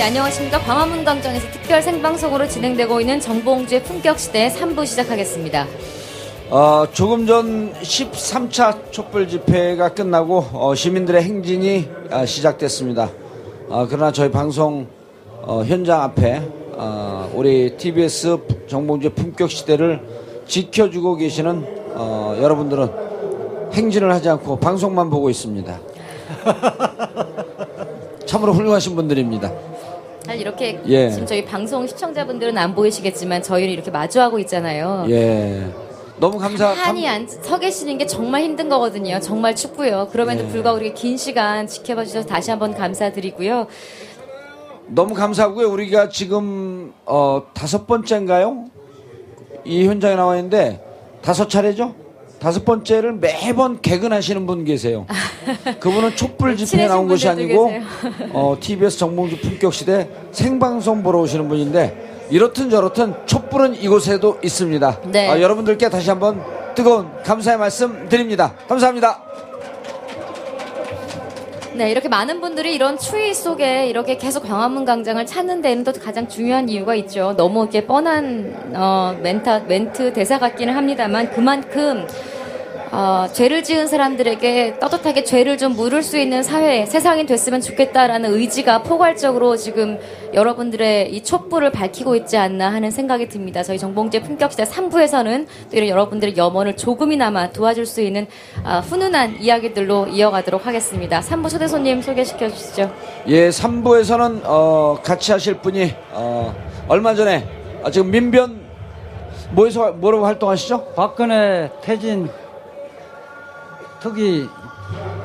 네, 안녕하십니까. 광화문 광장에서 특별 생방송으로 진행되고 있는 정봉주의 품격시대 3부 시작하겠습니다. 어, 조금 전 13차 촛불 집회가 끝나고 어, 시민들의 행진이 어, 시작됐습니다. 어, 그러나 저희 방송 어, 현장 앞에 어, 우리 TBS 정봉주의 품격 시대를 지켜주고 계시는 어, 여러분들은 행진을 하지 않고 방송만 보고 있습니다. 참으로 훌륭하신 분들입니다. 사실 이렇게 예. 지금 저희 방송 시청자분들은 안 보이시겠지만 저희는 이렇게 마주하고 있잖아요. 예. 너무 감사. 한이 안, 서 계시는 게 정말 힘든 거거든요. 정말 춥고요. 그럼에도 예. 불구하고 이렇게 긴 시간 지켜봐 주셔서 다시 한번 감사드리고요. 너무 감사하고요. 우리가 지금 어, 다섯 번째인가요? 이 현장에 나와 있는데 다섯 차례죠? 다섯 번째를 매번 개근하시는 분 계세요. 그분은 촛불 집회에 나온 것이 아니고 어, TBS 정봉주 품격 시대 생방송 보러 오시는 분인데 이렇든 저렇든 촛불은 이곳에도 있습니다. 네. 어, 여러분들께 다시 한번 뜨거운 감사의 말씀 드립니다. 감사합니다. 네, 이렇게 많은 분들이 이런 추위 속에 이렇게 계속 광화문 광장을 찾는 데는 또 가장 중요한 이유가 있죠. 너무 이렇게 뻔한 어, 멘트, 멘트 대사 같기는 합니다만 그만큼 어, 죄를 지은 사람들에게 떳떳하게 죄를 좀 물을 수 있는 사회, 세상이 됐으면 좋겠다라는 의지가 포괄적으로 지금 여러분들의 이 촛불을 밝히고 있지 않나 하는 생각이 듭니다. 저희 정봉재 품격시대 3부에서는 또 이런 여러분들의 염원을 조금이나마 도와줄 수 있는 아, 훈훈한 이야기들로 이어가도록 하겠습니다. 3부 초대 손님 소개시켜 주시죠. 예, 3부에서는 어, 같이 하실 분이 어, 얼마 전에 아, 지금 민변 뭐에서 뭐라고 활동하시죠? 박근혜 퇴진 특위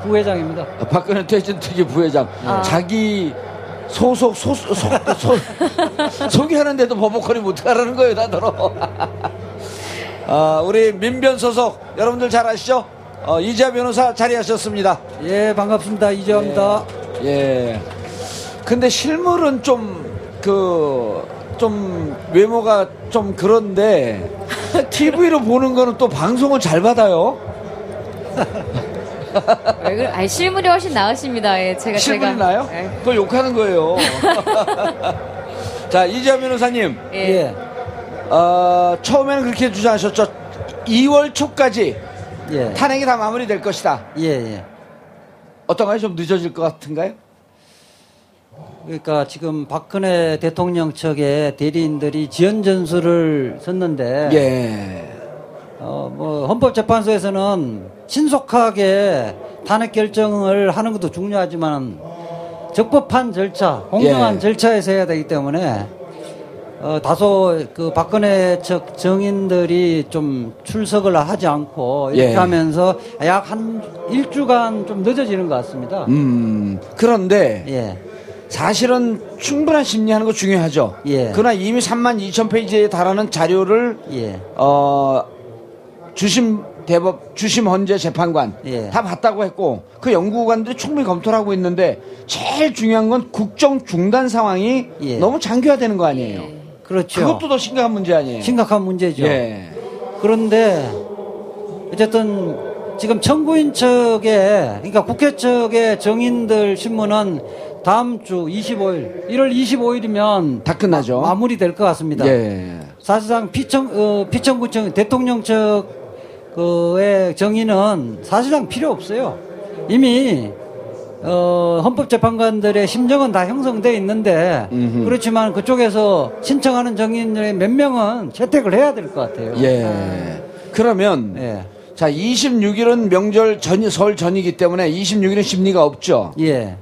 부회장입니다. 아, 박근혜 퇴진 특위 부회장 아. 자기 소속 소, 소, 소, 소, 소개하는데도 버벅거리 못하라는 거예요 다들어 아, 우리 민변 소속 여러분들 잘 아시죠? 어, 이지아 변호사 자리하셨습니다 예, 반갑습니다. 이재호입니다. 예. 근데 실물은 좀, 그, 좀, 외모가 좀 그런데, TV로 보는 거는 또 방송을 잘 받아요. 왜 그래? 아니, 실물이 훨씬 나으십니다. 예, 제가 실물이 제가 나요? 예. 그걸 욕하는 거예요. 자, 이지아 변호사님, 예. 예, 어, 처음에는 그렇게 주장하셨죠. 2월 초까지 예, 탄핵이 다 마무리될 것이다. 예, 예. 어떤가요? 좀 늦어질 것 같은가요? 그러니까 지금 박근혜 대통령 측의 대리인들이 지연 전술을 썼는데, 예. 어, 뭐 헌법재판소에서는 신속하게 탄핵 결정을 하는 것도 중요하지만 적법한 절차, 공정한 예. 절차에서 해야 되기 때문에 어, 다소 그 박근혜 측 정인들이 좀 출석을 하지 않고 이렇게 예. 하면서 약 한 일주간 좀 늦어지는 것 같습니다. 음, 그런데, 예, 사실은 충분한 심리하는 거 중요하죠. 예. 그러나 이미 3만 2천 페이지에 달하는 자료를 예, 어, 주심 대법 주심 헌재 재판관 예. 다 봤다고 했고 그 연구관들이 충분히 검토를 하고 있는데 제일 중요한 건 국정 중단 상황이 예. 너무 장기화되는 거 아니에요. 그렇죠. 그것도 더 심각한 문제 아니에요. 심각한 문제죠. 예. 그런데 어쨌든 지금 청구인 측에 그러니까 국회 측의 정인들 신문은 다음 주 25일 1월 25일이면 다 끝나죠. 마무리될 것 같습니다. 예. 사실상 피청 어, 피청구청 대통령 측 그의 정의는 사실상 필요 없어요. 이미 어, 헌법재판관들의 심정은 다 형성돼 있는데 그렇지만 그쪽에서 신청하는 정인의 몇 명은 채택을 해야 될 것 같아요. 예. 그러면 예. 자 26일은 명절 전 설 전이기 때문에 26일은 심리가 없죠. 예.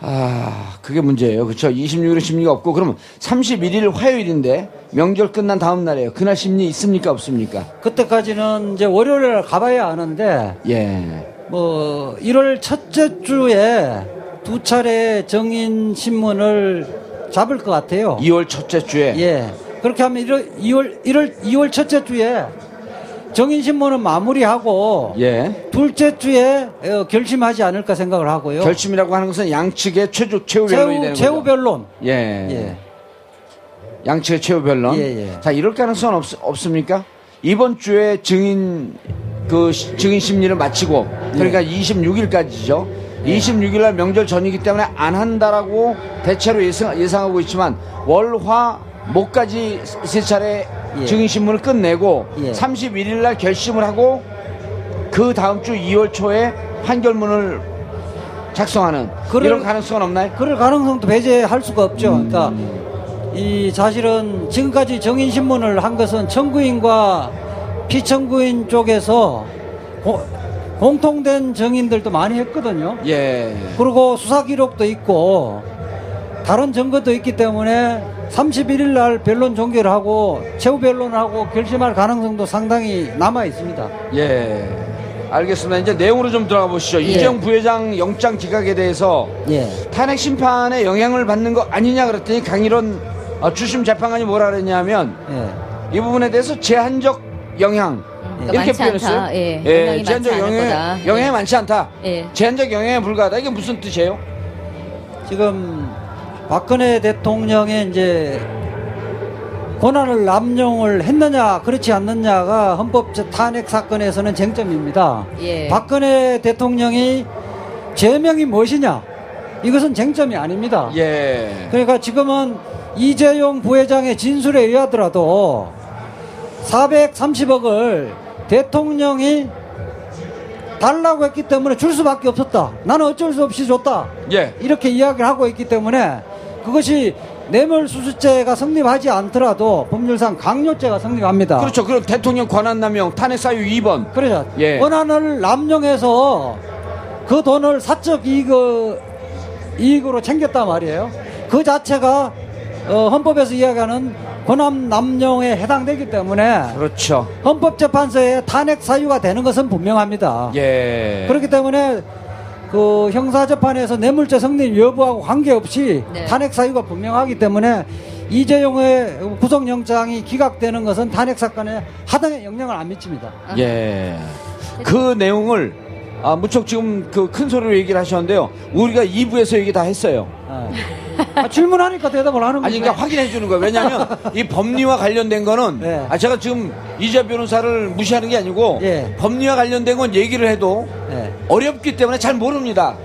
아 그게 문제예요. 그렇죠. 26일은 심리가 없고 그러면 31일 화요일인데 명절 끝난 다음 날이에요. 그날 심리 있습니까 없습니까? 그때까지는 이제 월요일에 가봐야 아는데 예. 뭐 1월 첫째 주에 두 차례 정인 신문을 잡을 것 같아요. 2월 첫째 주에 예. 그렇게 하면 1월 2월 1월 2월 첫째 주에 정인 신문은 마무리하고 예. 둘째 주에 어, 결심하지 않을까 생각을 하고요. 결심이라고 하는 것은 양측의 최후 최후 변론이 되는 최후, 변론. 예. 예. 양측의 최후 변론. 예, 예. 자, 이럴 가능성은 없, 없습니까? 이번 주에 증인 그 시- 증인 심리를 마치고 예. 그러니까 26일까지죠. 26일 날 명절 전이기 때문에 안 한다라고 대체로 예상, 예상하고 있지만 월화 목까지 세 차례 예. 증인 신문을 끝내고 예. 31일 날 결심을 하고 그 다음 주 2월 초에 판결문을 작성하는 그럴- 이런 가능성은 없나요? 그럴 가능성도 배제할 수가 없죠. 음. 그러니까 이 사실은 지금까지 정인 신문을 한 것은 청구인과 피청구인 쪽에서 고- 공통된 정인들도 많이 했거든요. 예. 그리고 수사 기록도 있고 다른 증거도 있기 때문에 31일 날 변론 종결을 하고 최후 변론을 하고 결심할 가능성도 상당히 남아 있습니다. 예. 알겠습니다. 이제 내용으로 좀 들어가 보시죠. 예. 이재용 부회장 영장 기각에 대해서 예. 탄핵 심판에 영향을 받는 거 아니냐 그랬더니 강일원 어, 주심 재판관이 뭐라 그랬냐면 예. 이 부분에 대해서 제한적 영향 그러니까 이렇게 많지 표현했어요. 않다. 예, 영향이 많지 제한적 영향, 거다. 영향이 예. 많지 않다. 예. 제한적 영향에 불과하다. 이게 무슨 뜻이에요? 지금 박근혜 대통령의 이제 권한을 남용을 했느냐 그렇지 않느냐가 헌법 탄핵 사건에서는 쟁점입니다. 예. 박근혜 대통령이 제명이 무엇이냐 이것은 쟁점이 아닙니다. 예. 그러니까 지금은 이재용 부회장의 진술에 의하더라도 430억을 대통령이 달라고 했기 때문에 줄 수밖에 없었다. 나는 어쩔 수 없이 줬다. 예. 이렇게 이야기를 하고 있기 때문에 그것이 뇌물수수죄가 성립하지 않더라도 법률상 강요죄가 성립합니다. 그렇죠. 그럼 대통령 권한남용 탄핵 사유 2번. 그래서 예. 권한을 남용해서 그 돈을 사적 이익, 이익으로 챙겼단 말이에요. 그 자체가 어, 헌법에서 이야기하는 권한 남용에 해당되기 때문에 그렇죠. 헌법재판소에 탄핵 사유가 되는 것은 분명합니다. 예. 그렇기 때문에 그 형사 재판에서 뇌물죄 성립 여부하고 관계없이 네. 탄핵 사유가 분명하기 때문에 이재용의 구속영장이 기각되는 것은 탄핵 사건에 하등의 영향을 안 미칩니다. 예. 그 내용을 아, 무척 지금 그 큰 소리로 얘기를 하셨는데요. 우리가 2부에서 얘기 다 했어요. 아. 아, 질문하니까 대답을 하는 거죠. 아니, 그러니까 확인해 주는 거예요. 왜냐하면 이 법리와 관련된 거는 네. 아, 제가 지금 이재 변호사를 무시하는 게 아니고 예. 법리와 관련된 건 얘기를 해도 예. 어렵기 때문에 잘 모릅니다.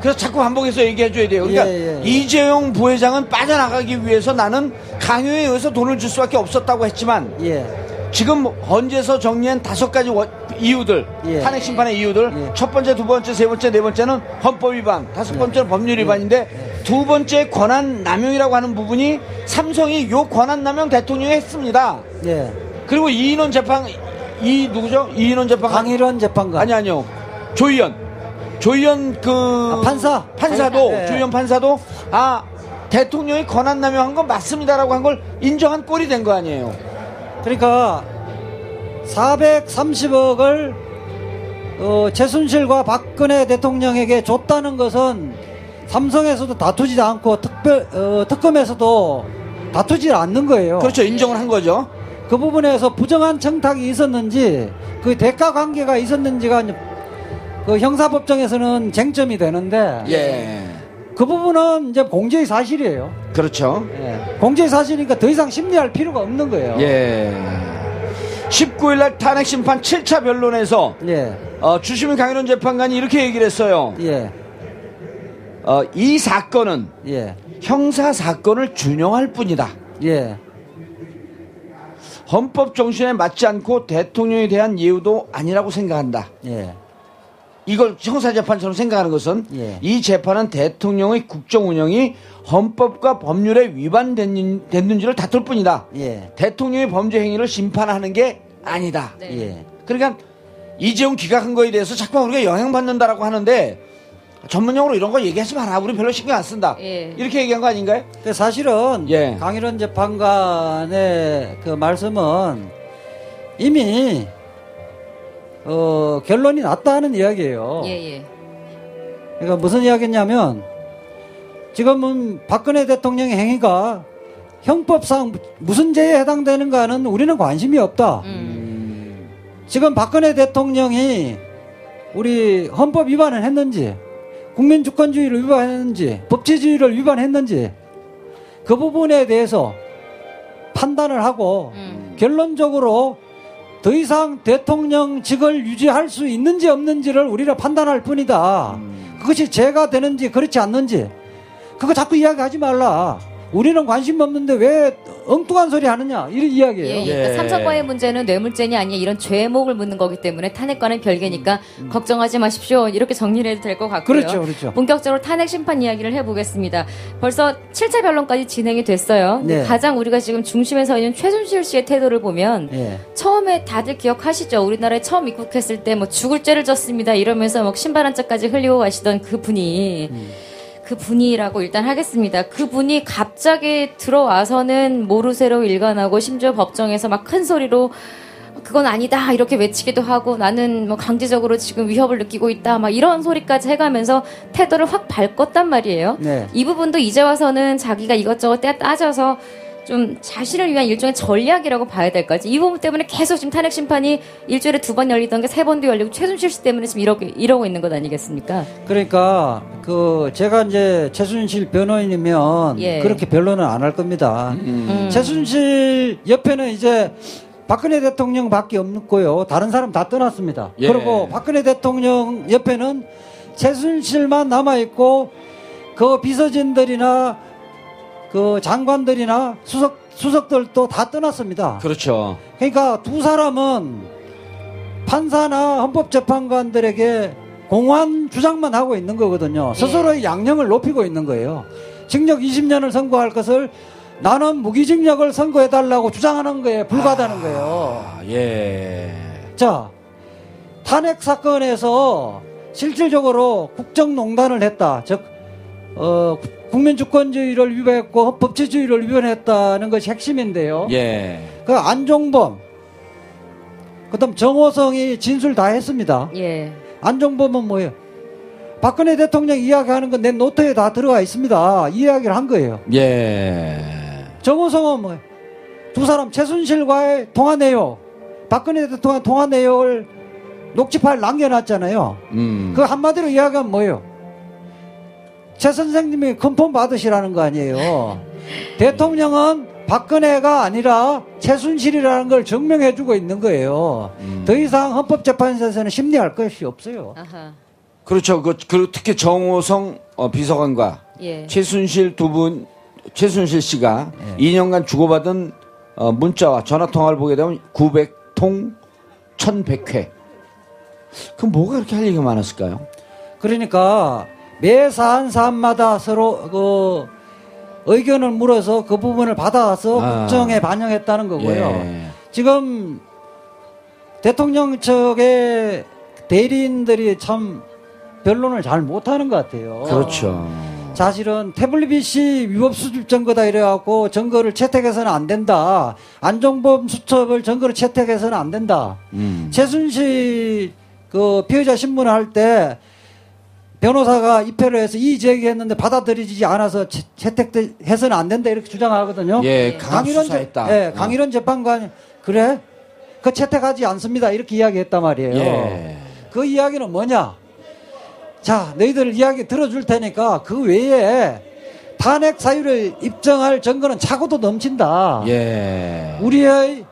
그래서 자꾸 반복해서 얘기해 줘야 돼요. 그러니까 예, 예, 예. 이재용 부회장은 빠져나가기 위해서 나는 강요에 의해서 돈을 줄 수밖에 없었다고 했지만 예. 지금 헌재에서 정리한 다섯 가지 원- 이유들 예. 탄핵 심판의 이유들 예. 첫 번째 두 번째 세 번째 네 번째는 헌법 위반 다섯 번째는 법률 위반인데 두 번째 권한 남용이라고 하는 부분이 삼성이 요 권한 남용 대통령이 했습니다 예. 그리고 이인원 재판 이 누구죠 이인원 재판 강일원 재판관. 아니 아니요 조희연 조희연 그 아, 판사. 판사도 예, 예. 조희연 판사도 아 대통령이 권한 남용한 건 맞습니다라고 한 걸 인정한 꼴이 된 거 아니에요 그러니까 430억을 어, 최순실과 박근혜 대통령에게 줬다는 것은 삼성에서도 다투지 않고 특별 어, 특검에서도 다투지 않는 거예요. 그렇죠 인정을 한 거죠 그 부분에서 부정한 청탁이 있었는지 그 대가 관계가 있었는지가 그 형사법정에서는 쟁점이 되는데 예 그 부분은 이제 공제의 사실이에요. 그렇죠 예. 공제의 사실이니까 더 이상 심리할 필요가 없는 거예요. 예. 19일 날 탄핵 심판 7차 변론에서 예. 어, 주시민 강일원 재판관이 이렇게 얘기를 했어요. 예. 어, 이 사건은 예. 형사 사건을 준용할 뿐이다. 예. 헌법 정신에 맞지 않고 대통령에 대한 예우도 아니라고 생각한다. 예. 이걸 형사재판처럼 생각하는 것은 예. 이 재판은 대통령의 국정 운영이 헌법과 법률에 위반됐는지를 다툴 뿐이다. 예. 대통령의 범죄 행위를 심판하는 게 아니다. 네. 예. 그러니까 이재용 기각한 거에 대해서 자꾸 우리가 영향받는다라고 하는데 전문용어로 이런 거 얘기하지 마라. 우리 별로 신경 안 쓴다. 예. 이렇게 얘기한 거 아닌가요? 그 사실은 예. 강일원 재판관의 그 말씀은 이미 어, 결론이 났다는 이야기예요. 예, 예. 그러니까 무슨 이야기냐면 지금은 박근혜 대통령의 행위가 형법상 무슨 죄에 해당되는가는 우리는 관심이 없다. 음. 지금 박근혜 대통령이 우리 헌법 위반을 했는지 국민 주권주의를 위반했는지 법치주의를 위반했는지 그 부분에 대해서 판단을 하고 음. 결론적으로 더 이상 대통령직을 유지할 수 있는지 없는지를 우리가 판단할 뿐이다. 그것이 죄가 되는지 그렇지 않는지 그거 자꾸 이야기하지 말라. 우리는 관심 없는데 왜 엉뚱한 소리 하느냐 이런 이야기예요. 예, 예. 예. 그러니까 삼성과의 문제는 뇌물죄냐 아니냐 이런 죄목을 묻는 거기 때문에 탄핵과는 별개니까 걱정하지 마십시오. 이렇게 정리를 해도 될 것 같고요. 음, 그렇죠, 그렇죠. 본격적으로 탄핵 심판 이야기를 해보겠습니다. 벌써 7차 변론까지 진행이 됐어요. 네. 가장 우리가 지금 중심에 서 있는 최순실 씨의 태도를 보면 예. 처음에 다들 기억하시죠? 우리나라에 처음 입국했을 때 뭐 죽을 죄를 졌습니다 이러면서 막 신발 한 짝까지 흘리고 가시던 그 분이 그 분이라고 일단 하겠습니다. 그 분이 갑자기 들어와서는 모르쇠로 일관하고 심지어 법정에서 막 큰 소리로 그건 아니다 이렇게 외치기도 하고 나는 뭐 강제적으로 지금 위협을 느끼고 있다 막 이런 소리까지 해가면서 태도를 확 바꿨단 말이에요. 네. 이 부분도 이제 와서는 자기가 이것저것 떼- 따져서 좀 자신을 위한 일종의 전략이라고 봐야 될까지 이 부분 때문에 계속 지금 탄핵 심판이 일주일에 두 번 열리던 게 세 번도 열리고 최순실 씨 때문에 지금 이러고, 이러고 있는 것 아니겠습니까? 그러니까 그 제가 이제 최순실 변호인이면 예. 그렇게 변론은 안 할 겁니다. 음. 최순실 옆에는 이제 박근혜 대통령밖에 없고요. 다른 사람 다 떠났습니다. 예. 그리고 박근혜 대통령 옆에는 최순실만 남아 있고 그 비서진들이나 그 장관들이나 수석 수석들도 다 떠났습니다. 그렇죠. 그러니까 두 사람은 판사나 헌법재판관들에게 공허한 주장만 하고 있는 거거든요. 스스로의 양령을 높이고 있는 거예요. 징역 20년을 선고할 것을 나는 무기징역을 선고해달라고 주장하는 거에 불과하다는 거예요. 아, 예. 자, 탄핵 사건에서 실질적으로 국정농단을 했다. 즉, 어, 국민주권주의를 위반했고 법치주의를 위반했다는 것이 핵심인데요. 예. 그 안종범, 그다음 정호성이 진술 다 했습니다. 예. 안종범은 뭐예요? 박근혜 대통령 이야기하는 건 내 노트에 다 들어가 있습니다. 이 이야기를 한 거예요. 예. 정호성은 뭐예요? 두 사람 최순실과의 통화 내용, 박근혜 대통령 통화 내용을 녹취 파일 남겨놨잖아요. 음. 그 한마디로 이야기하면 뭐예요? 최 선생님이 컨펌 받으시라는 거 아니에요. 대통령은 박근혜가 아니라 최순실이라는 걸 증명해주고 있는 거예요. 더 이상 헌법재판소에서는 심리할 것이 없어요. 아하. 그렇죠. 그, 그 특히 정호성 어, 비서관과 예. 최순실 두 분, 최순실 씨가 예. 2년간 주고받은 어, 문자와 전화 통화를 보게 되면 900통 1100회. 그럼 뭐가 그렇게 할 얘기가 많았을까요? 그러니까 매 사안 사안마다 서로 그 의견을 물어서 그 부분을 받아서 아. 국정에 반영했다는 거고요. 예. 지금 대통령 측의 대리인들이 참 변론을 잘 못하는 것 같아요. 그렇죠. 사실은 태블릿 PC 위법 수집 증거다 이래갖고 증거를 채택해서는 안 된다. 안종범 수첩을 증거로 채택해서는 안 된다. 음. 최순실 그 피의자 신문을 할 때 변호사가 입회를 해서 이의 제기했는데 받아들이지 않아서 채- 채택해서는 안 된다 이렇게 주장하거든요. 예, 강일원. 재- 예, 어. 강일원 재판관이 그래? 그 채택하지 않습니다. 이렇게 이야기했단 말이에요. 예. 그 이야기는 뭐냐? 자, 너희들 이야기 들어줄 테니까 그 외에 탄핵 사유를 입증할 증거는 차고도 넘친다. 예. 우리의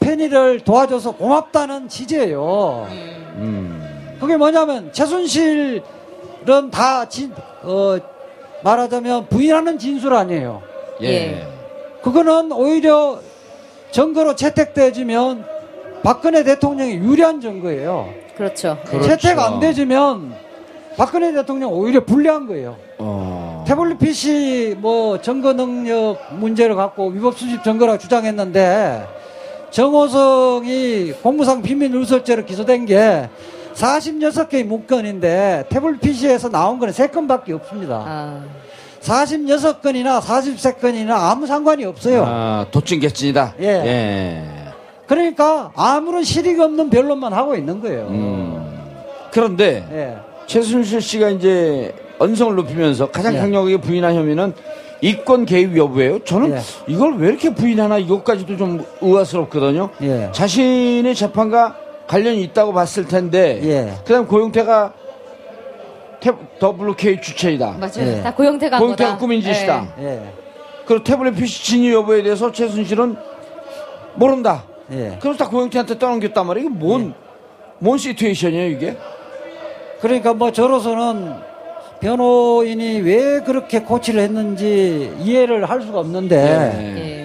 편의를 도와줘서 고맙다는 취지예요. 음. 그게 뭐냐면 최순실 은다 진, 어, 말하자면 부인하는 진술 아니에요. 예. 예. 그거는 오히려 증거로 채택돼지면 박근혜 대통령이 유리한 증거예요. 그렇죠. 그렇죠. 채택 안 되지면 박근혜 대통령 오히려 불리한 거예요. 어. 태블릿 PC 뭐 증거 능력 문제를 갖고 위법 수집 증거라고 주장했는데 정호성이 공무상 비밀 누설죄로 기소된 게 46개의 문건인데 태블릿 PC에서 나온 거는 3건밖에 없습니다. 아, 46건이나 43건이나 아무 상관이 없어요. 아, 도찐 개찐이다. 예. 예. 그러니까 아무런 실익 없는 변론만 하고 있는 거예요. 음. 그런데 예. 최순실 씨가 이제 언성을 높이면서 가장 예. 강력하게 부인한 혐의는 이권 개입 여부예요. 저는 예. 이걸 왜 이렇게 부인하나 이것까지도 좀 의아스럽거든요. 예. 자신의 재판과 관련이 있다고 봤을 텐데 예. 그다음 고용태가 태, WK 주체이다. 맞아요. 예. 다 고용태가 거다. 꾸민 짓이다. 예. 예. 그리고 태블릿 PC 진위 여부에 대해서 최순실은 모른다. 예. 그래서 다 고영태한테 떠넘겼단 말이에요. 이게 뭔, 뭔 시츄에이션이에요, 이게? 그러니까 뭐 저로서는 변호인이 왜 그렇게 코치를 했는지 이해를 할 수가 없는데 예. 예.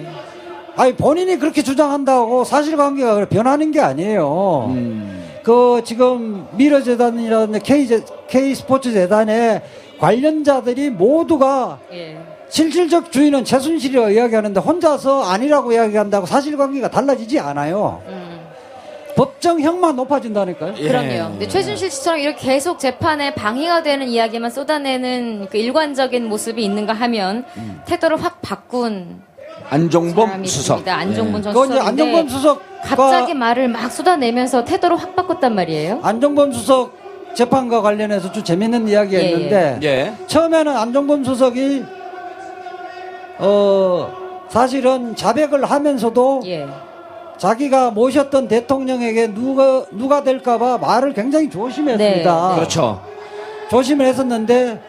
아니 본인이 그렇게 주장한다고 사실관계가 그래 변하는 게 아니에요. 음. 그 지금 미러재단이라든지 K, K 스포츠 재단의 관련자들이 모두가 예. 실질적 주인은 최순실이라고 이야기하는데 혼자서 아니라고 이야기한다고 사실관계가 달라지지 않아요. 음. 법정형만 높아진다니까요. 예. 그럼요. 근데 최준실 씨처럼 이렇게 계속 재판에 방해가 되는 이야기만 쏟아내는 그 일관적인 모습이 있는가 하면 음. 태도를 확 바꾼 안종범 수석. 안종범 전 그거 이제 안정범 수석 갑자기 말을 막 쏟아내면서 태도를 확 바꿨단 말이에요. 안정범 수석 재판과 관련해서 좀 재밌는 이야기가 예, 있는데 예. 처음에는 안정범 수석이 어 사실은 자백을 하면서도 예. 자기가 모셨던 대통령에게 누가 누가 될까봐 말을 굉장히 조심했습니다. 네, 네. 그렇죠. 조심을 했었는데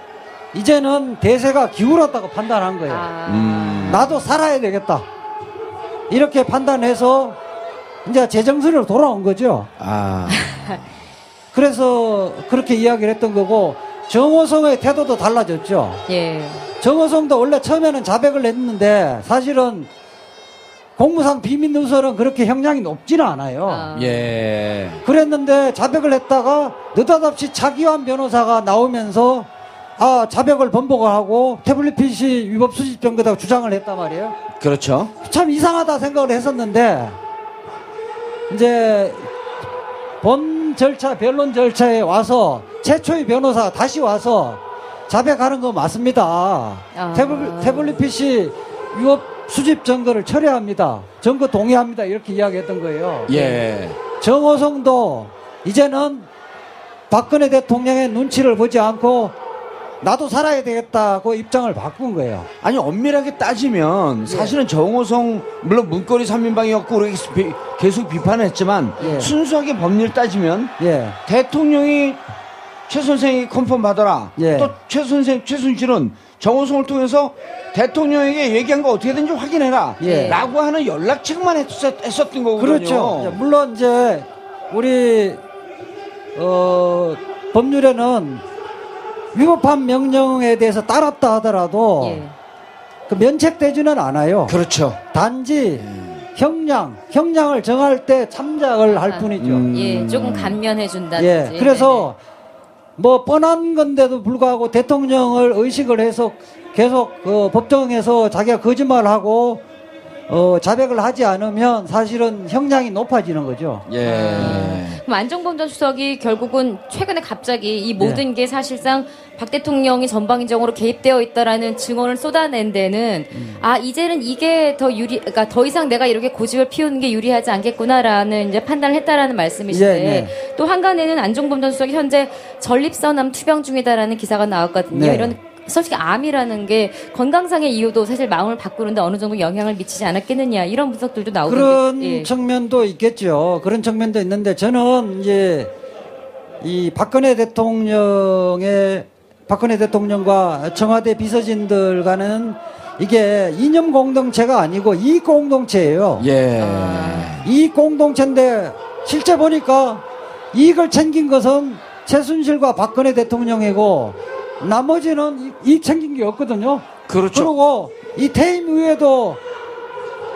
이제는 대세가 기울었다고 판단한 거예요. 아. 음. 나도 살아야 되겠다. 이렇게 판단해서 이제 재정선으로 돌아온 거죠. 아. 그래서 그렇게 이야기를 했던 거고 정호성의 태도도 달라졌죠. 예. 정호성도 원래 처음에는 자백을 했는데 사실은 공무상 비밀 누설은 그렇게 형량이 높지는 않아요. 아. 예. 그랬는데 자백을 했다가 느닷없이 차기환 변호사가 나오면서 아 자백을 번복을 하고 태블릿 PC 위법 수집 정도다 주장을 했단 말이에요. 그렇죠. 참 이상하다 생각을 했었는데 이제 본 절차 변론 절차에 와서 최초의 변호사 다시 와서 자백하는 거 맞습니다. 아. 태블, 태블릿 PC 위법 수집 증거를 철회합니다. 증거 동의합니다. 이렇게 이야기했던 거예요. 예. 정호성도 이제는 박근혜 대통령의 눈치를 보지 않고 나도 살아야 되겠다고 입장을 바꾼 거예요. 아니 엄밀하게 따지면 사실은 정호성 물론 문거리 3인방이었고 우리가 비- 계속 비판했지만 예. 순수하게 법률 따지면 예. 대통령이 최 선생이 컨펌 받아라. 예. 또최 선생 최순실은 정호성을 통해서 대통령에게 얘기한 거 어떻게든지 확인해라. 예. 라고 하는 연락책만 했었, 했었 던 거거든요. 그렇죠. 물론 이제 우리 어, 법률에는 위법한 명령에 대해서 따랐다 하더라도 예. 그 면책되지는 않아요. 그렇죠. 단지 형량, 형량을 정할 때 참작을 할 아. 뿐이죠. 음. 예. 조금 감면해 준다든지. 예. 그래서 뭐 뻔한 건데도 불구하고 대통령을 의식을 해서 계속 그 법정에서 자기가 거짓말하고 어, 자백을 하지 않으면 사실은 형량이 높아지는 거죠. 예. 그럼 안종범 전 수석이 결국은 최근에 갑자기 이 모든 게 사실상 박 대통령이 전방위적으로 개입되어 있다라는 증언을 쏟아낸 데는 아 이제는 이게 더 유리, 그러니까 더 이상 내가 이렇게 고집을 피우는 게 유리하지 않겠구나라는 이제 판단을 했다라는 말씀이신데 예, 네. 또 한간에는 안종범 전 수석이 현재 전립선암 투병 중이다라는 기사가 나왔거든요. 네. 이런 솔직히 암이라는 게 건강상의 이유도 사실 마음을 바꾸는데 어느 정도 영향을 미치지 않았겠느냐 이런 분석들도 나오던데 그런 예. 측면도 있겠죠. 그런 측면도 있는데 저는 이제 이 박근혜 대통령의 박근혜 대통령과 청와대 비서진들과는 이게 이념 공동체가 아니고 이익 공동체예요. 예. 아. 이익 공동체인데 실제 보니까 이익을 챙긴 것은 최순실과 박근혜 대통령이고 나머지는 이- 챙긴 게 없거든요. 그렇죠. 그리고 이 퇴임 후에도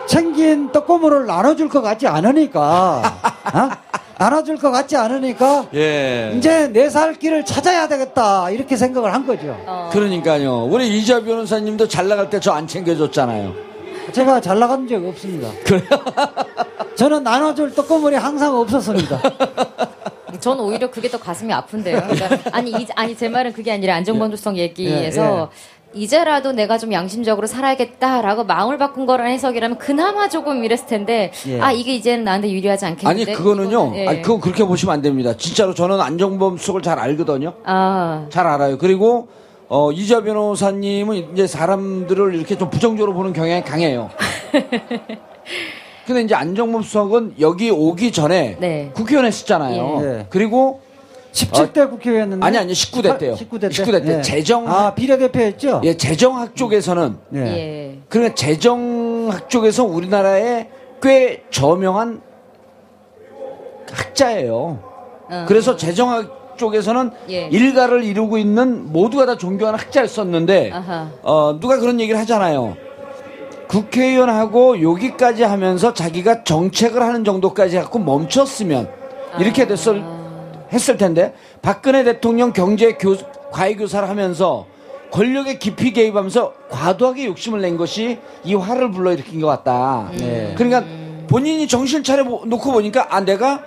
챙긴 떡고물을 나눠줄 것 같지 않으니까, 어? 나눠줄 것 같지 않으니까, 예. 이제 내 살 길을 찾아야 되겠다, 이렇게 생각을 한 거죠. 어, 그러니까요. 우리 이자 변호사님도 잘 나갈 때 저 안 챙겨줬잖아요. 제가 잘 나간 적 없습니다. 저는 나눠줄 떡고물이 항상 없었습니다. 전 오히려 그게 더 가슴이 아픈데요. 그러니까 아니 이, 아니 제 말은 그게 아니라 안정범 조성 얘기에서 이제라도 내가 좀 양심적으로 살아야겠다라고 마음을 바꾼 거라는 해석이라면 그나마 조금 이랬을 텐데 예. 아 이게 이제는 나한테 유리하지 아니 않겠는데 그거는요. 이거는, 예. 아니 그건 그렇게 보시면 안 됩니다. 진짜로 저는 안정범 수석을 잘 알거든요. 아 잘 알아요. 그리고 어, 이자 변호사님은 이제 사람들을 이렇게 좀 부정적으로 보는 경향이 강해요. 근데 이제 안정범 수석은 여기 오기 전에 네. 국회의원 했었잖아요. 예. 네. 그리고 17대 국회의원인데. 아니 아니 19대 때요. 19대 때. 19대 때 예. 재정 아, 비례대표였죠? 예, 재정학 쪽에서는 예. 예. 그러니까 재정학 쪽에서 우리나라에 꽤 저명한 학자예요. 어. 그래서 재정학 쪽에서는 예. 일가를 이루고 있는 모두가 다 존경하는 학자였었는데 아하. 어, 누가 그런 얘기를 하잖아요. 국회의원하고 여기까지 하면서 자기가 정책을 하는 정도까지 갖고 멈췄으면 이렇게 됐을 했을 텐데 박근혜 대통령 경제 교 과외 교사를 하면서 권력에 깊이 개입하면서 과도하게 욕심을 낸 것이 이 화를 불러일으킨 것 같다. 네. 그러니까 본인이 정신 차려 보- 놓고 보니까 아 내가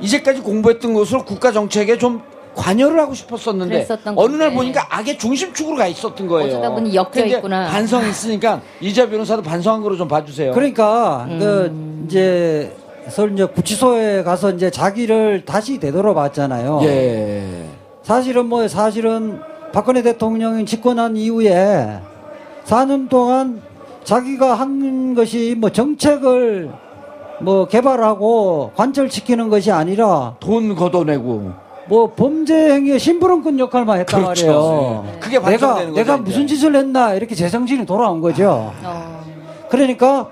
이제까지 공부했던 것으로 국가 정책에 좀 관여를 하고 싶었었는데 어느 날. 보니까 악의 중심축으로 가 있었던 거예요. 어쩌다 보니 엮여 근데 있구나. 반성이 있으니까 이자 변호사도 반성한 거로 좀 봐주세요. 그러니까 음. 그 이제 서울 이제 구치소에 가서 이제 자기를 다시 되돌아봤잖아요. 예. 사실은 뭐 사실은 박근혜 대통령이 집권한 이후에 4년 동안 자기가 한 것이 뭐 정책을 뭐 개발하고 관철시키는 것이 아니라 돈 걷어내고 뭐 범죄 행위의 심부름꾼 역할만 했단 그렇죠. 말이에요. 예. 그게 내가 거죠, 내가 이제. 무슨 짓을 했나 이렇게 제 정신이 돌아온 거죠. 어. 그러니까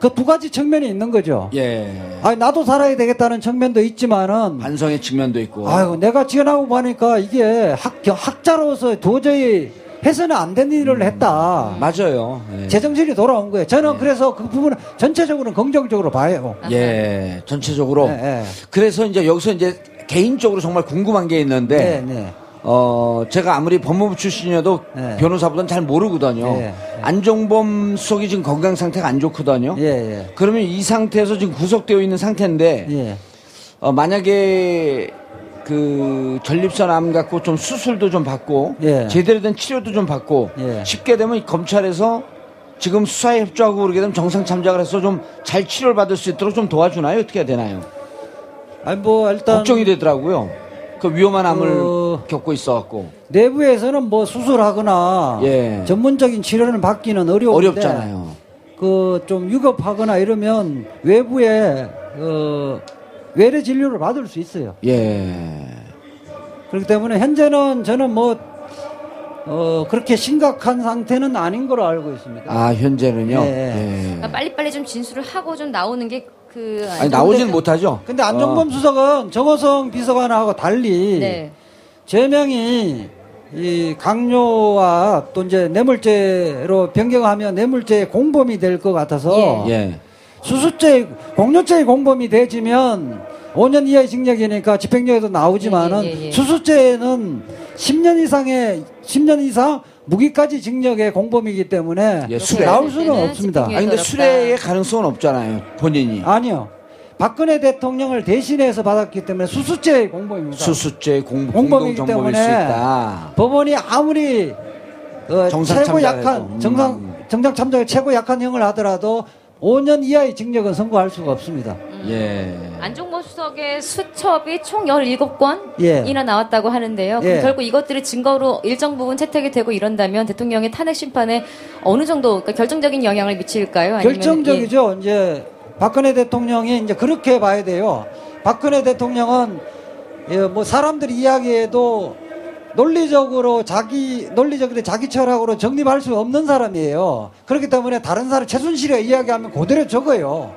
그 두 가지 측면이 있는 거죠. 예. 아니 나도 살아야 되겠다는 측면도 있지만은 반성의 측면도 있고. 아유 내가 지원하고 보니까 이게 학 학자로서 도저히 해서는 안 되는 일을 했다. 맞아요. 예. 제정신이 돌아온 거예요. 저는 그래서 그 부분은 전체적으로는 긍정적으로 봐요. 예, 전체적으로. 네, 네. 그래서 이제 여기서 이제 개인적으로 정말 궁금한 게 있는데, 네, 네. 어, 제가 아무리 법무부 출신이어도 네. 변호사보다는 잘 모르거든요. 네, 네. 안종범 수석이 지금 건강 상태가 안 좋거든요. 예, 예. 그러면 이 상태에서 지금 구속되어 있는 상태인데, 예. 어, 만약에 그 전립선 암 갖고 좀 수술도 좀 받고 예. 제대로 된 치료도 좀 받고 예. 쉽게 되면 이 검찰에서 지금 수사에 협조하고 그러게 되면 정상 참작을 해서 좀 잘 치료를 받을 수 있도록 좀 도와주나요? 어떻게 해야 되나요? 아니 뭐 일단 걱정이 되더라고요. 그 위험한 암을 어, 겪고 있어갖고 내부에서는 뭐 수술하거나 예. 전문적인 치료를 받기는 어려운데 어렵잖아요. 그 좀 유급하거나 이러면 외부에 어 외래 진료를 받을 수 있어요. 예. 그렇기 때문에 현재는 저는 뭐 어, 그렇게 심각한 상태는 아닌 걸로 알고 있습니다. 아 현재는요. 예. 예. 그러니까 빨리빨리 좀 진술을 하고 좀 나오는 게 그 아니 나오지는 못하죠. 근데 안정범 어. 수석은 정호성 비서관하고 달리 네. 제명이 이 강요와 또 이제 뇌물죄로 변경하면 뇌물죄 공범이 될 것 같아서 예. 수수죄 공료죄 공범이 되지면 5년 이하의 징역이니까 집행유예도 나오지만은 예, 예, 예. 수수죄는 10년 이상의 10년 이상 무기까지 징역의 공범이기 때문에 예, 수뢰. 나올 수는 없습니다. 아니 근데. 수뢰의 가능성은 없잖아요. 본인이. 아니요. 박근혜 대통령을 대신해서 받았기 때문에 수수죄의 공범입니다. 수수죄 공, 공범이기 때문에 수 있다. 법원이 아무리 어, 정상 최고 약한 해도. 음. 정상 정상 참작의 최고 약한 형을 하더라도 5년 이하의 징역은 선고할 수가 없습니다. 예. 안종범 수석의 수첩이 총 17건이나 예. 나왔다고 하는데요. 예. 결국 이것들이 증거로 일정 부분 채택이 되고 이런다면 대통령의 탄핵 심판에 어느 정도 그러니까 결정적인 영향을 미칠까요? 아니면 결정적이죠. 이제 박근혜 대통령이 이제 그렇게 봐야 돼요. 박근혜 대통령은 예, 뭐 사람들이 이야기해도 논리적으로 자기 논리적으로 자기 철학으로 정립할 수 없는 사람이에요. 그렇기 때문에 다른 사람 최순실에 이야기하면 그대로 적어요.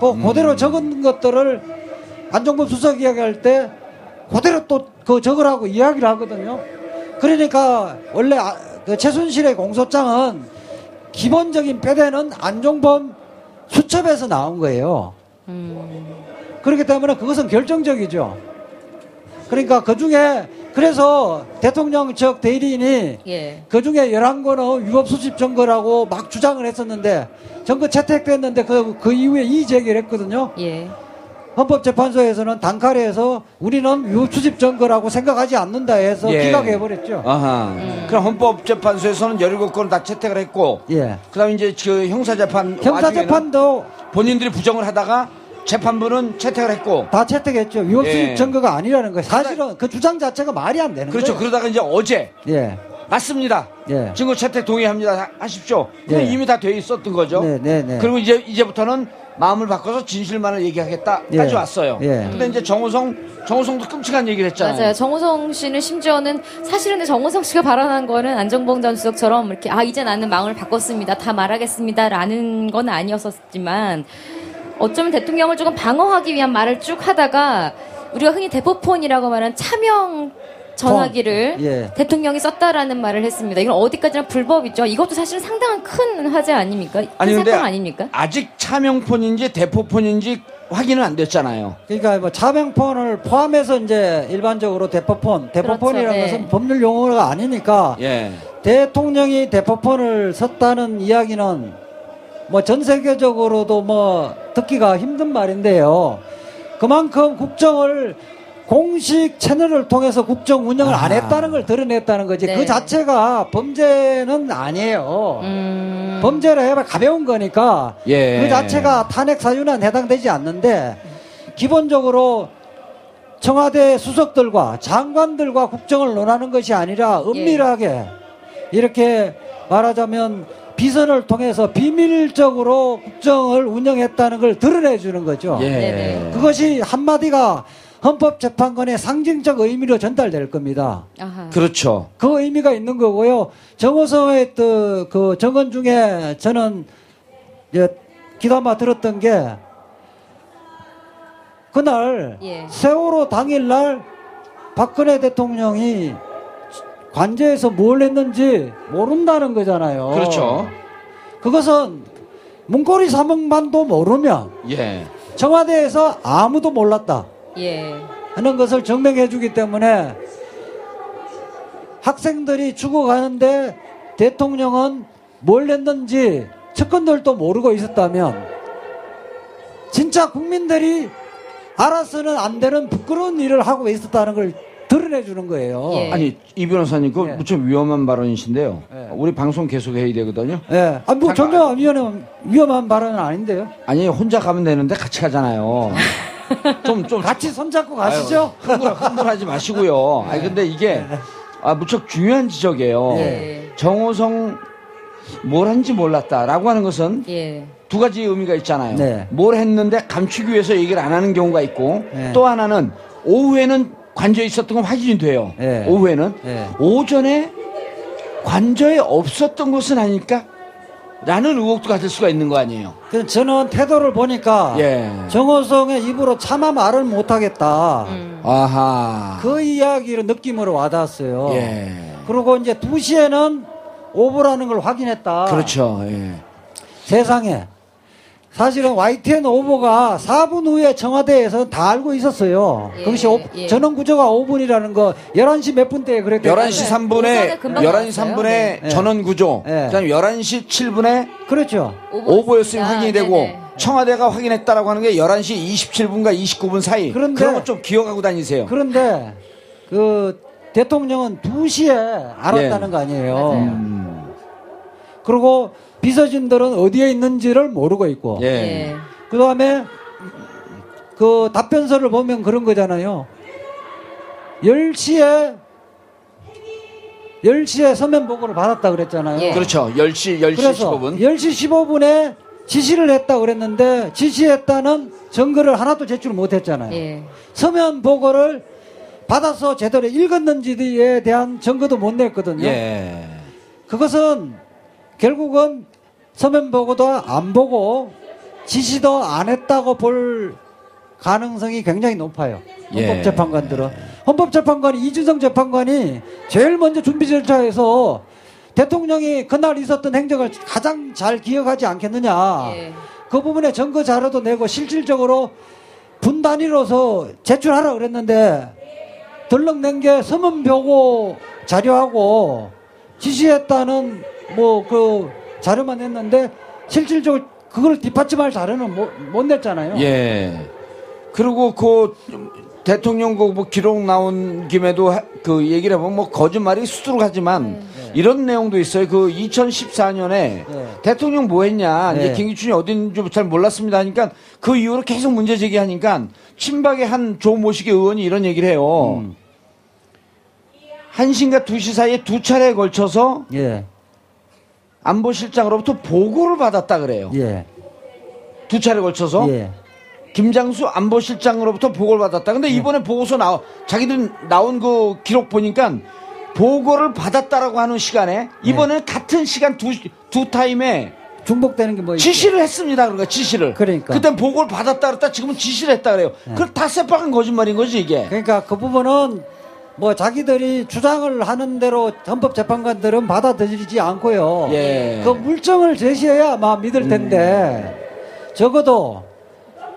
그 그대로 적은 것들을 안종범 수석 이야기할 때 그대로 또 그 적으라고 이야기를 하거든요. 그러니까 원래 아- 그 최순실의 공소장은 기본적인 뼈대는 안종범 수첩에서 나온 거예요. 그렇기 때문에 그것은 결정적이죠. 그러니까 그 중에 그래서 대통령 측 대리인이 예. 그 중에 11건은 위법 수집 증거라고 막 주장을 했었는데 증거 채택됐는데 그, 그 이후에 이의 제기를 했거든요. 예. 헌법재판소에서는 단칼에서 우리는 위법 수집 증거라고 생각하지 않는다 해서 예. 기각해버렸죠. 아하. 그럼 헌법재판소에서는 17건을 다 채택을 했고, 예. 그 다음에 이제 그 형사재판. 형사재판도 본인들이 부정을 하다가 재판부는 채택을 했고, 다 채택했죠. 위법 수집 예. 증거가 아니라는 거예요. 사실은 그 주장 자체가 말이 안 되는 그렇죠. 거예요. 그러다가 이제 어제, 예. 맞습니다. 예. 증거 채택 동의합니다. 하- 하십시오. 그럼 예. 이미 다 돼 있었던 거죠. 네, 네, 네. 그리고 이제, 이제부터는 마음을 바꿔서 진실만을 얘기하겠다까지 예. 왔어요. 예. 근데 이제 정우성, 정우성도 끔찍한 얘기를 했잖아요. 맞아요. 정호성 씨는 심지어는 사실은 정호성 씨가 발언한 거는 안정봉 전 수석처럼 이렇게 아 이제 나는 마음을 바꿨습니다. 다 말하겠습니다라는 건 아니었었지만 어쩌면 대통령을 조금 방어하기 위한 말을 쭉 하다가 우리가 흔히 대포폰이라고 말하는 차명 전화기를 폰. 예. 대통령이 썼다라는 말을 했습니다. 이건 어디까지나 불법이죠. 이것도 사실은 상당한 큰 화제 아닙니까? 큰 아니, 근데 사건 아닙니까? 아직 차명폰인지 대포폰인지 확인은 안 됐잖아요. 그러니까 뭐 차명폰을 포함해서 이제 일반적으로 대포폰, 대포폰이라는 그렇죠, 네. 것은 법률 용어가 아니니까 예. 대통령이 대포폰을 썼다는 이야기는 뭐 전 세계적으로도 뭐 듣기가 힘든 말인데요. 그만큼 국정을 공식 채널을 통해서 국정 운영을 안 아. 했다는 걸 드러냈다는 거지. 네. 그 자체가 범죄는 아니에요. 음, 범죄를 해봐 가벼운 거니까 예. 그 자체가 탄핵 사유는 해당되지 않는데 기본적으로 청와대 수석들과 장관들과 국정을 논하는 것이 아니라 은밀하게 이렇게 말하자면 비선을 통해서 비밀적으로 국정을 운영했다는 걸 드러내 주는 거죠. 예. 네네. 그것이 한마디가 헌법재판관의 상징적 의미로 전달될 겁니다. 아하. 그렇죠. 그 의미가 있는 거고요. 정호성의 그, 그 정언 중에 저는 이제 귀담아 들었던 게 그날 예. 세월호 당일날 박근혜 대통령이 관저에서 뭘 했는지 모른다는 거잖아요. 그렇죠. 그것은 문고리 사명반도 모르면 예. 청와대에서 아무도 몰랐다. 예. 하는 것을 증명해 주기 때문에 학생들이 죽어가는데 대통령은 뭘 했는지 측근들도 모르고 있었다면 진짜 국민들이 알아서는 안 되는 부끄러운 일을 하고 있었다는 걸 드러내 주는 거예요. 예. 아니 이 변호사님 그거 예. 무척 위험한 발언이신데요. 예. 우리 방송 계속 해야 되거든요. 예. 아, 뭐 잠깐. 전혀 위험한, 위험한 발언은 아닌데요. 아니 혼자 가면 되는데 같이 가잖아요. 좀 좀 같이 손잡고 가시죠. 아유, 흥분, 흥분하지 마시고요. 아니 근데 이게 아, 무척 중요한 지적이에요. 예. 정호성 뭘 한지 몰랐다라고 하는 것은 예. 두 가지 의미가 있잖아요. 네. 뭘 했는데 감추기 위해서 얘기를 안 하는 경우가 있고 네. 또 하나는 오후에는 관저에 있었던 건 확인이 돼요. 네. 오후에는 네. 오전에 관저에 없었던 것은 아닐까? 라는 의혹도 가질 수가 있는 거 아니에요. 그 저는 태도를 보니까 예. 정호성의 입으로 차마 말을 못하겠다. 음. 아하. 그 이야기를 느낌으로 와닿았어요. 예. 그리고 이제 2시에는 오보라는 걸 확인했다. 그렇죠. 예. 세상에. 사실은 YTN 오보가 4분 후에 청와대에서 다 알고 있었어요. 예, 그것이 오- 예. 전원 구조가 5분이라는 거 11시 몇 분 때에 그랬대요. 11시 3분에, 오전에 금방 11시 나왔어요. 3분에 네. 전원 구조, 네. 그 다음에 11시 7분에 그렇죠. 오보였으면 확인이 되고, 네네. 청와대가 확인했다라고 하는 게 11시 27분과 29분 사이. 그런데- 그런 거 좀 기억하고 다니세요. 그런데 그 대통령은 2시에 알았다는 예. 거 아니에요. 음. 그리고 비서진들은 어디에 있는지를 모르고 있고. 예. 예. 그 다음에 그 답변서를 보면 그런 거잖아요. 10시에 10시에 서면 보고를 받았다 그랬잖아요. 예. 그렇죠. 10시, 10시 그래서 15분. 10시 15분에 지시를 했다 그랬는데 지시했다는 증거를 하나도 제출 못 했잖아요. 예. 서면 보고를 받아서 제대로 읽었는지에 대한 증거도 못 냈거든요. 예. 그것은 결국은 서면 보고도 안 보고 지시도 안 했다고 볼 가능성이 굉장히 높아요. 예. 헌법재판관들은. 헌법재판관이 이준성 재판관이 제일 먼저 준비 절차에서 대통령이 그날 있었던 행적을 가장 잘 기억하지 않겠느냐. 예. 그 부분에 증거 자료도 내고 실질적으로 분 단위로서 제출하라 그랬는데 덜렁낸 게 서문보고 자료하고 지시했다는 뭐 그 자료만 냈는데 실질적으로 그걸 뒷받침할 자료는 못, 못 냈잖아요. 예. 그리고 그 대통령 그뭐 기록 나온 김에도 하- 그 얘기를 해보면 뭐 거짓말이 수두룩하지만 이런 내용도 있어요. 그 2014년에 네. 대통령 뭐 했냐. 이제 네. 김기춘이 어딘지 잘 몰랐습니다 하니까 그 이후로 계속 문제 제기하니까 친박의 한 조모식의 의원이 이런 얘기를 해요. 음. 1시인가 2시 사이에 두 차례에 걸쳐서 예, 안보실장으로부터 보고를 받았다 그래요. 예, 두 차례 걸쳐서. 예. 김장수 안보실장으로부터 보고를 받았다. 근데 이번에 보고서 나 자기들 나온 그 기록 보니까 보고를 받았다라고 하는 시간에 이번에는 같은 시간 두, 두 타임에 중복되는 게 뭐? 지시를 했습니다. 그러니까 지시를. 그러니까. 그때 보고를 받았다 그랬다 지금은 지시를 했다 그래요. 그럼 다 새빨간 거짓말인 거지 이게. 그러니까 그 부분은 뭐 자기들이 주장을 하는 대로 헌법재판관들은 받아들이지 않고요. 예. 그 물증을 제시해야 아마 믿을 텐데 적어도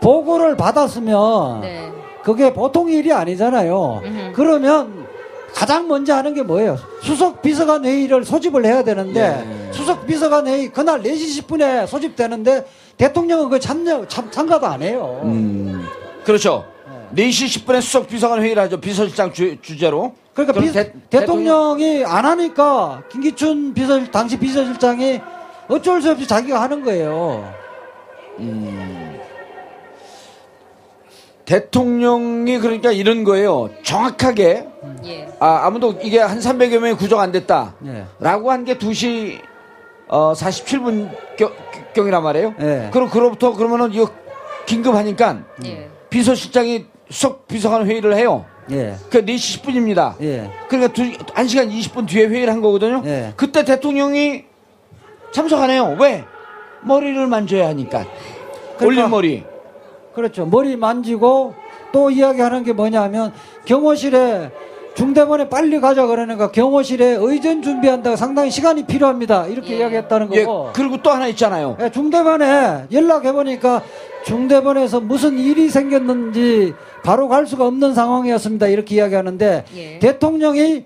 보고를 받았으면 네. 그게 보통 일이 아니잖아요. 음흠. 그러면 가장 먼저 하는 게 뭐예요? 수석 비서관 회의를 소집을 해야 되는데 수석 비서관 회의 그날 4시 10분에 소집되는데 대통령은 그 참여 참, 참가도 안 해요. 음. 그렇죠. 4시 10분에 수석 비서관 회의를 하죠. 비서실장 주, 주제로. 그러니까 비- 대- 대통령 이 안 하니까 김기춘 비서 당시 비서실장이 어쩔 수 없이 자기가 하는 거예요. 대통령이 그러니까 이런 거예요. 정확하게 예. 아, 아무도 이게 한 300여 명이 구조가 안 됐다. 예. 라고 한 게 2시 어, 47분 경이란 말이에요. 예. 그럼 그로부터 그러면은 이거 긴급하니까 예. 비서실장이 수석 비서관 회의를 해요. 예. 그 4시 10분입니다. 예. 그러니까 두, 1시간 20분 뒤에 회의를 한 거거든요. 예. 그때 대통령이 참석 안 해요. 왜? 머리를 만져야 하니까. 그러니까 올린 머리. 그렇죠. 머리 만지고 또 이야기하는 게 뭐냐면 경호실에 중대본에 빨리 가자 그러니까 경호실에 의전 준비한다고 상당히 시간이 필요합니다. 이렇게 예. 이야기했다는 예, 거고. 그리고 또 하나 있잖아요. 예, 중대본에 연락해 보니까 중대본에서 무슨 일이 생겼는지 바로 갈 수가 없는 상황이었습니다. 이렇게 이야기하는데 예. 대통령이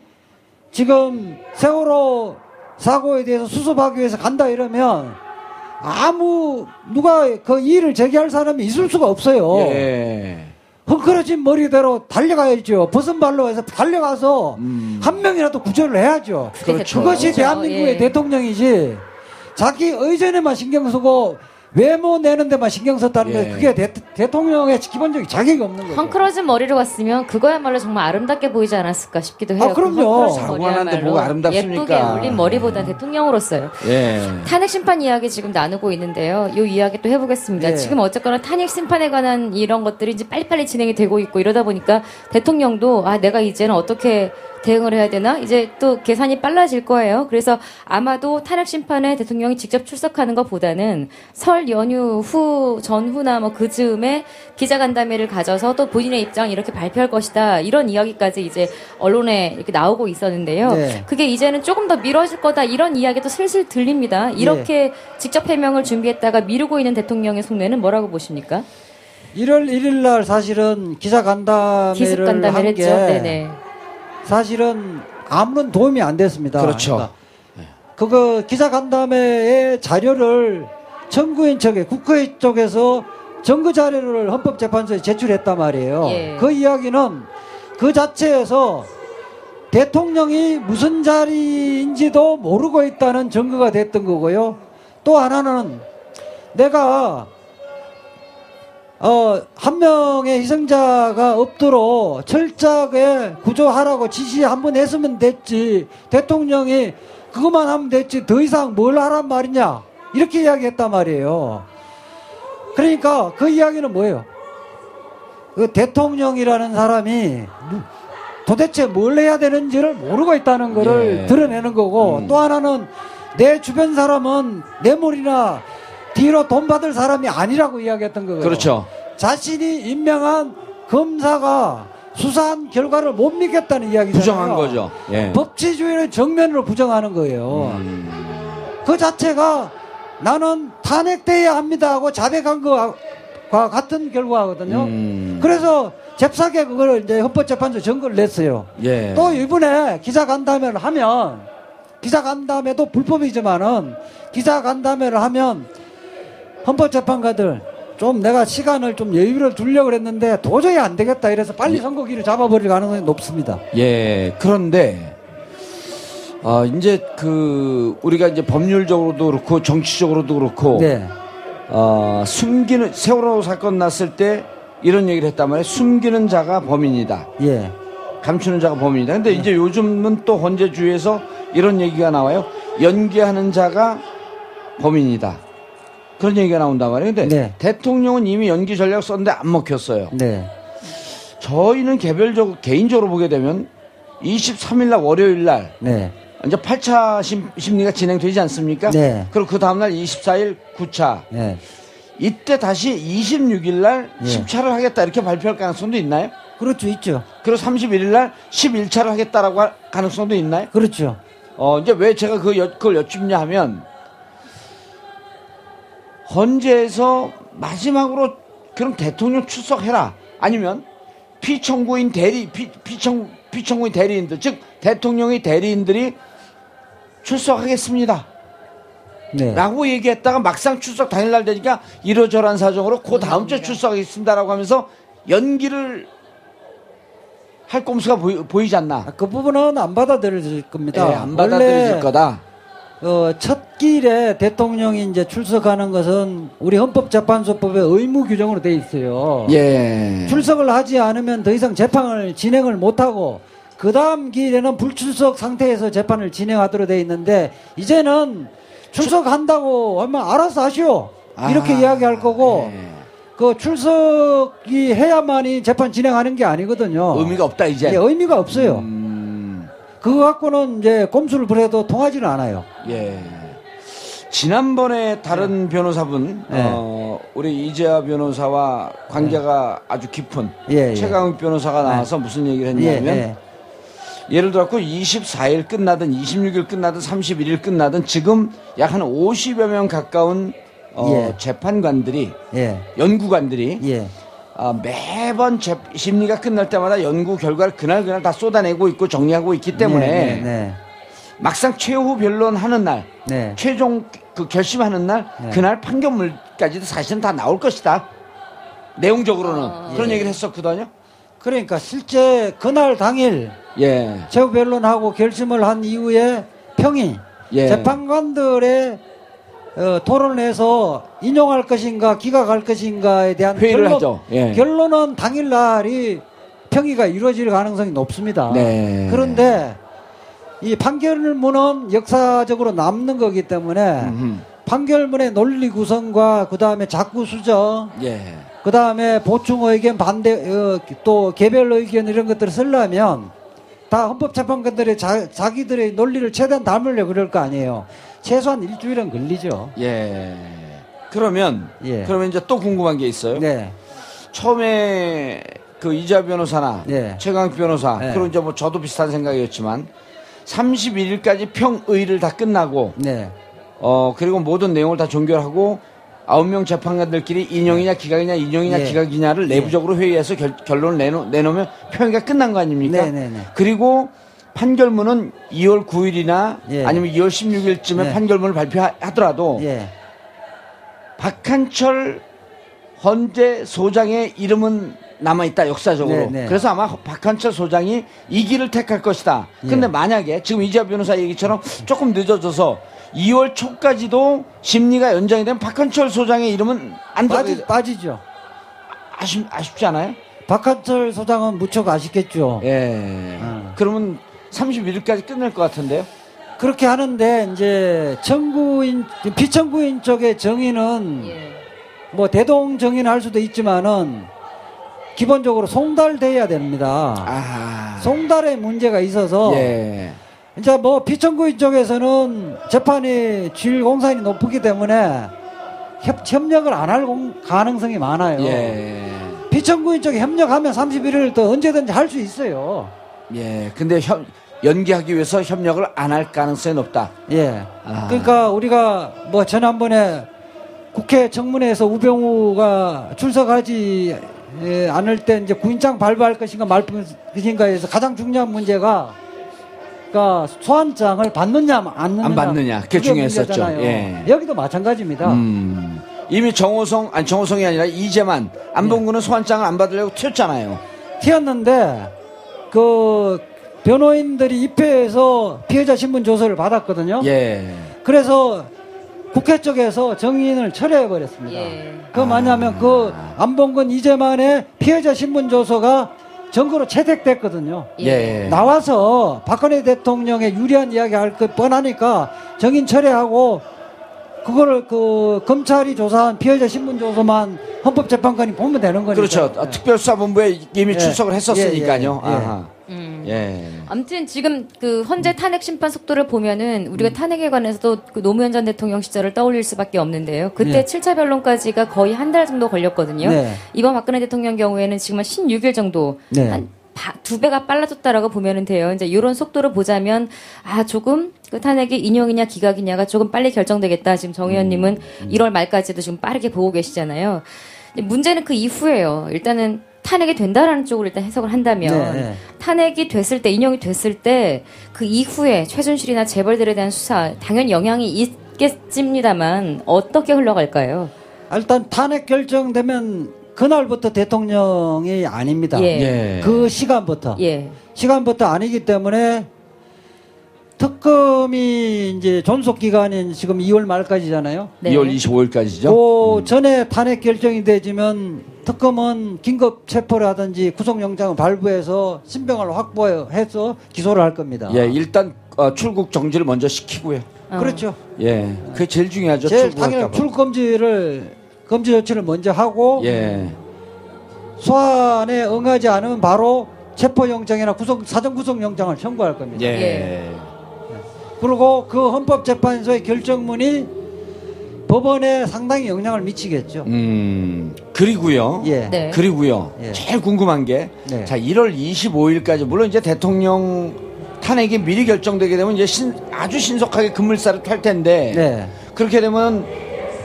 지금 세월호 사고에 대해서 수습하기 위해서 간다 이러면 아무 누가 그 이의를 제기할 사람이 있을 수가 없어요. 예. 헝클어진 머리대로 달려가야죠. 벗은 발로 해서 달려가서 한 명이라도 구조를 해야죠. 그렇죠. 그것이 대통령이죠. 대한민국의 예. 대통령이지. 자기 의전에만 신경 쓰고 외모 내는 데만 신경 썼다는 예. 게 그게 대, 통령의 기본적인 자격이 없는 거죠. 헝클어진 머리로 갔으면 그거야말로 정말 아름답게 보이지 않았을까 싶기도 해요. 아, 그럼요. 하는데 뭐가 아름답습니까? 예쁘게 올린 머리보다 대통령으로서요. 예. 탄핵 심판 이야기 지금 나누고 있는데요. 이 이야기 또 해보겠습니다. 예. 지금 어쨌거나 탄핵 심판에 관한 이런 것들이 이제 빨리빨리 진행이 되고 있고 이러다 보니까 대통령도 아 내가 이제는 어떻게 대응을 해야 되나 이제 또 계산이 빨라질 거예요. 그래서 아마도 탄핵 심판에 대통령이 직접 출석하는 것보다는 설 연휴 후 전후나 뭐 그 즈음에 기자간담회를 가져서 또 본인의 입장 이렇게 발표할 것이다 이런 이야기까지 이제 언론에 이렇게 나오고 있었는데요. 네. 그게 이제는 조금 더 미뤄질 거다 이런 이야기도 슬슬 들립니다. 이렇게 직접 해명을 준비했다가 미루고 있는 대통령의 속내는 뭐라고 보십니까? 1월 1일 날 사실은 기자 간담회를 기습 간담회를 한 했죠. 게 네네. 사실은 아무런 도움이 안 됐습니다. 그렇죠. 그러니까 그거 기자 간담회의 자료를 청구인 측에 국회 쪽에서 증거 자료를 헌법재판소에 제출했단 말이에요. 예. 그 이야기는 그 자체에서 대통령이 무슨 자리인지도 모르고 있다는 증거가 됐던 거고요. 또 하나는 내가 어, 한 명의 희생자가 없도록 철저하게 구조하라고 지시 한 번 했으면 됐지. 대통령이 그것만 하면 됐지. 더 이상 뭘 하란 말이냐. 이렇게 이야기했단 말이에요. 그러니까 그 이야기는 뭐예요? 그 대통령이라는 사람이 무- 도대체 뭘 해야 되는지를 모르고 있다는 거를 예. 드러내는 거고 또 하나는 내 주변 사람은 뇌물이나 뒤로 돈 받을 사람이 아니라고 이야기했던 거예요. 그렇죠. 자신이 임명한 검사가 수사한 결과를 못 믿겠다는 이야기잖아요. 부정한 거죠. 예. 법치주의를 정면으로 부정하는 거예요. 음. 그 자체가 나는 탄핵돼야 합니다 하고 자백한 것과 같은 결과거든요. 음. 그래서 잽싸게 그걸 이제 헌법재판소 증거를 냈어요. 예. 또 이번에 기자 간담회를 하면 기자 간담회도 불법이지만은 기자 간담회를 하면 헌법재판관들 좀 내가 시간을 좀 여유를 두려고 그랬는데 도저히 안 되겠다 이래서 빨리 선거기를 잡아버릴 가능성이 높습니다. 예, 그런데, 어, 이제 그, 우리가 이제 법률적으로도 그렇고 정치적으로도 그렇고, 네. 어, 숨기는, 세월호 사건 났을 때 이런 얘기를 했단 말이에요. 숨기는 자가 범인이다. 예. 감추는 자가 범인이다. 근데 이제 요즘은 또 헌재주의에서 이런 얘기가 나와요. 연기하는 자가 범인이다. 그런 얘기가 나온단 말이에요. 근데 네. 대통령은 이미 연기 전략 썼는데 안 먹혔어요. 네. 저희는 개별적으로, 개인적으로 보게 되면 23일 날 월요일 날 네. 이제 8차 심, 심리가 진행되지 않습니까? 네. 그리고 그 다음 날 24일 9차. 네. 이때 다시 26일 날 예. 10차를 하겠다 이렇게 발표할 가능성도 있나요? 그렇죠. 있죠. 그리고 31일 날 11차를 하겠다라고 할 가능성도 있나요? 그렇죠. 어, 이제 왜 제가 그 여- 그걸 여쭙냐 하면, 헌재에서 마지막으로 그럼 대통령 출석해라. 아니면 피청구인 대리, 피, 피청, 피청구인 대리인들, 즉 대통령의 대리인들이 출석하겠습니다. 네. 라고 얘기했다가 막상 출석 당일날 되니까 이러저러한 사정으로 그 다음 주에 출석하겠습니다라고 하면서 연기를 할 꼼수가 보이, 지 않나. 아, 그 부분은 안 받아들여질 겁니다. 예, 안 원래 거다. 어, 첫 길에 대통령이 이제 출석하는 것은 우리 헌법재판소법에 의무 규정으로 돼 있어요. 예. 출석을 하지 않으면 더 이상 재판을 진행을 못하고 그 다음 길에는 불출석 상태에서 재판을 진행하도록 돼 있는데 이제는 출석한다고 하면 알아서 하시오 이렇게 아, 이야기할 거고 예. 그 출석이 해야만이 재판 진행하는 게 아니거든요. 의미가 없다 이제. 예, 의미가 없어요. 음, 그거 갖고는 이제 꼼수를 부려도 통하지는 않아요. 예. 지난번에 다른 변호사분, 네. 어, 우리 이재하 변호사와 관계가 아주 깊은 예, 예. 최강욱 변호사가 나와서 무슨 얘기를 예, 했냐면 예. 예를 들어 24일 끝나든 26일 끝나든 31일 끝나든 지금 약 한 50여 명 가까운 어, 예. 재판관들이 예, 연구관들이 예, 아, 매번 재, 심리가 끝날 때마다 연구 결과를 그날 그날 다 쏟아내고 있고 정리하고 있기 때문에 네, 네, 막상 최후 변론하는 날 네. 최종 그 결심하는 날 네. 그날 판결물까지도 사실은 다 나올 것이다. 내용적으로는 그런 얘기를 했었거든요. 그러니까 실제 그날 당일 예. 최후 변론하고 결심을 한 이후에 평이 예. 재판관들의 어, 토론을 해서 인용할 것인가 기각할 것인가에 대한 회의를 결론, 하죠. 예. 결론은 당일 날이 평의가 이루어질 가능성이 높습니다. 네. 그런데 이 판결문은 역사적으로 남는 거기 때문에 음흠. 판결문의 논리 구성과 그 다음에 자꾸 수정, 예. 그 다음에 보충 의견, 반대, 어, 또 개별 의견 이런 것들을 쓰려면 다 헌법재판관들의 자, 자기들의 논리를 최대한 담으려고 그럴 거 아니에요. 최소한 일주일은 걸리죠. 예. 그러면 예. 그러면 이제 또 궁금한 게 있어요. 네. 처음에 그 이자 변호사나 네. 최강욱 변호사 네. 그리고 이제 뭐 저도 비슷한 생각이었지만 31일까지 평의를 다 끝나고 네. 어 그리고 모든 내용을 다 종결하고 아홉 명 재판관들끼리 인용이냐 기각이냐 인용이냐 예. 기각이냐를 내부적으로 회의해서 결, 결론을 내놓, 내놓으면 평의가 끝난 거 아닙니까? 네, 네, 네. 그리고 판결문은 2월 9일이나 예. 아니면 2월 16일쯤에 네. 판결문을 발표하더라도 예. 박한철 헌재 소장의 이름은 남아 있다 역사적으로 네, 네. 그래서 아마 박한철 소장이 이 길을 택할 것이다 근데 예. 만약에 지금 이재하 변호사 얘기처럼 조금 늦어져서 2월 초까지도 심리가 연장이 되면 박한철 소장의 이름은 안 빠지, 빠지죠. 아쉽, 아쉽지 않아요? 박한철 소장은 무척 아쉽겠죠. 예 어. 그러면 31일까지 끝낼 것 같은데요 그렇게 하는데 이제 청구인 피청구인 쪽의 정의는 예. 뭐 대동 정의는 할 수도 있지만은 기본적으로 송달돼야 됩니다. 아 송달에 문제가 있어서 예. 이제 뭐 피청구인 쪽에서는 재판이 질 공산이 높기 때문에 협, 협력을 안 할 가능성이 많아요. 예. 피청구인 쪽에 협력하면 31일 더 언제든지 할 수 있어요. 예. 근데 현, 연기하기 위해서 협력을 안 할 가능성이 높다. 예. 아. 그러니까 우리가 뭐 지난번에 국회 청문회에서 우병우가 출석하지 예, 않을 때 이제 구인장 발부할 것인가 말 것인가에서 가장 중요한 문제가 그러니까 소환장을 받느냐 안 받느냐 안 받느냐. 그게 중요했었죠. 예. 여기도 마찬가지입니다. 음. 이미 정호성, 아니 정호성이 아니라 이재만, 안봉근은 소환장을 안 받으려고 튀었잖아요. 튀었는데 그 변호인들이 입회해서 피해자 신분 조서를 받았거든요. 예. 그래서 국회 쪽에서 정인을 철회해 버렸습니다. 예. 그 뭐냐면 그 안봉근 이재만의 피해자 신분 조서가 증거로 채택됐거든요. 예. 나와서 박근혜 대통령의 유리한 이야기 할 것 뻔하니까 정인 철회하고 그거를 그 검찰이 조사한 피해자 신분 조서만 헌법재판관이 보면 되는 거니까. 그렇죠. 어, 특별수사본부에 이미 예. 출석을 했었으니까요. 예, 예, 예. 아하. 음. 예. 아무튼 지금 그 헌재 탄핵 심판 속도를 보면은 음. 우리가 탄핵에 관해서도 그 노무현 전 대통령 시절을 떠올릴 수밖에 없는데요. 그때 네. 칠 7차 변론까지가 거의 한 달 정도 걸렸거든요. 네. 이번 박근혜 대통령 경우에는 지금 한 16일 정도 네. 한 바- 두 배가 빨라졌다라고 보면은 돼요. 이제 이런 속도를 보자면 아 조금 그 탄핵이 인용이냐 기각이냐가 조금 빨리 결정되겠다. 지금 정 의원님은 음. 1월 말까지도 지금 빠르게 보고 계시잖아요. 문제는 그 이후에요. 일단은 탄핵이 된다라는 쪽으로 일단 해석을 한다면 네, 네. 탄핵이 됐을 때 인용이 됐을 때 그 이후에 최순실이나 재벌들에 대한 수사 당연히 영향이 있겠습니다만 어떻게 흘러갈까요? 일단 탄핵 결정되면 그날부터 대통령이 아닙니다. 예. 예. 그 시간부터. 예. 시간부터 아니기 때문에 특검이 이제 존속 기간인 지금 2월 말까지잖아요. 네. 2월 25일까지죠. 그 전에 탄핵 결정이 되지만 특검은 긴급 체포를 하든지 구속영장을 발부해서 신병을 확보해서 기소를 할 겁니다. 예, 일단 어, 출국 정지를 먼저 시키고요. 어. 그렇죠. 예, 그게 제일 중요하죠. 제일 당연히 봐. 출국 금지를 금지 조치를 먼저 하고 예, 소환에 응하지 않으면 바로 체포영장이나 구속 사전 구속영장을 청구할 겁니다. 예, 예. 그리고 그 헌법재판소의 결정문이 법원에 상당히 영향을 미치겠죠. 음, 그리고요. 예. 네. 그리고요. 예. 제일 궁금한 게, 네. 자, 1월 25일까지, 물론 이제 대통령 탄핵이 미리 결정되게 되면 이제 신- 아주 신속하게 급물살을 탈 텐데, 네. 그렇게 되면,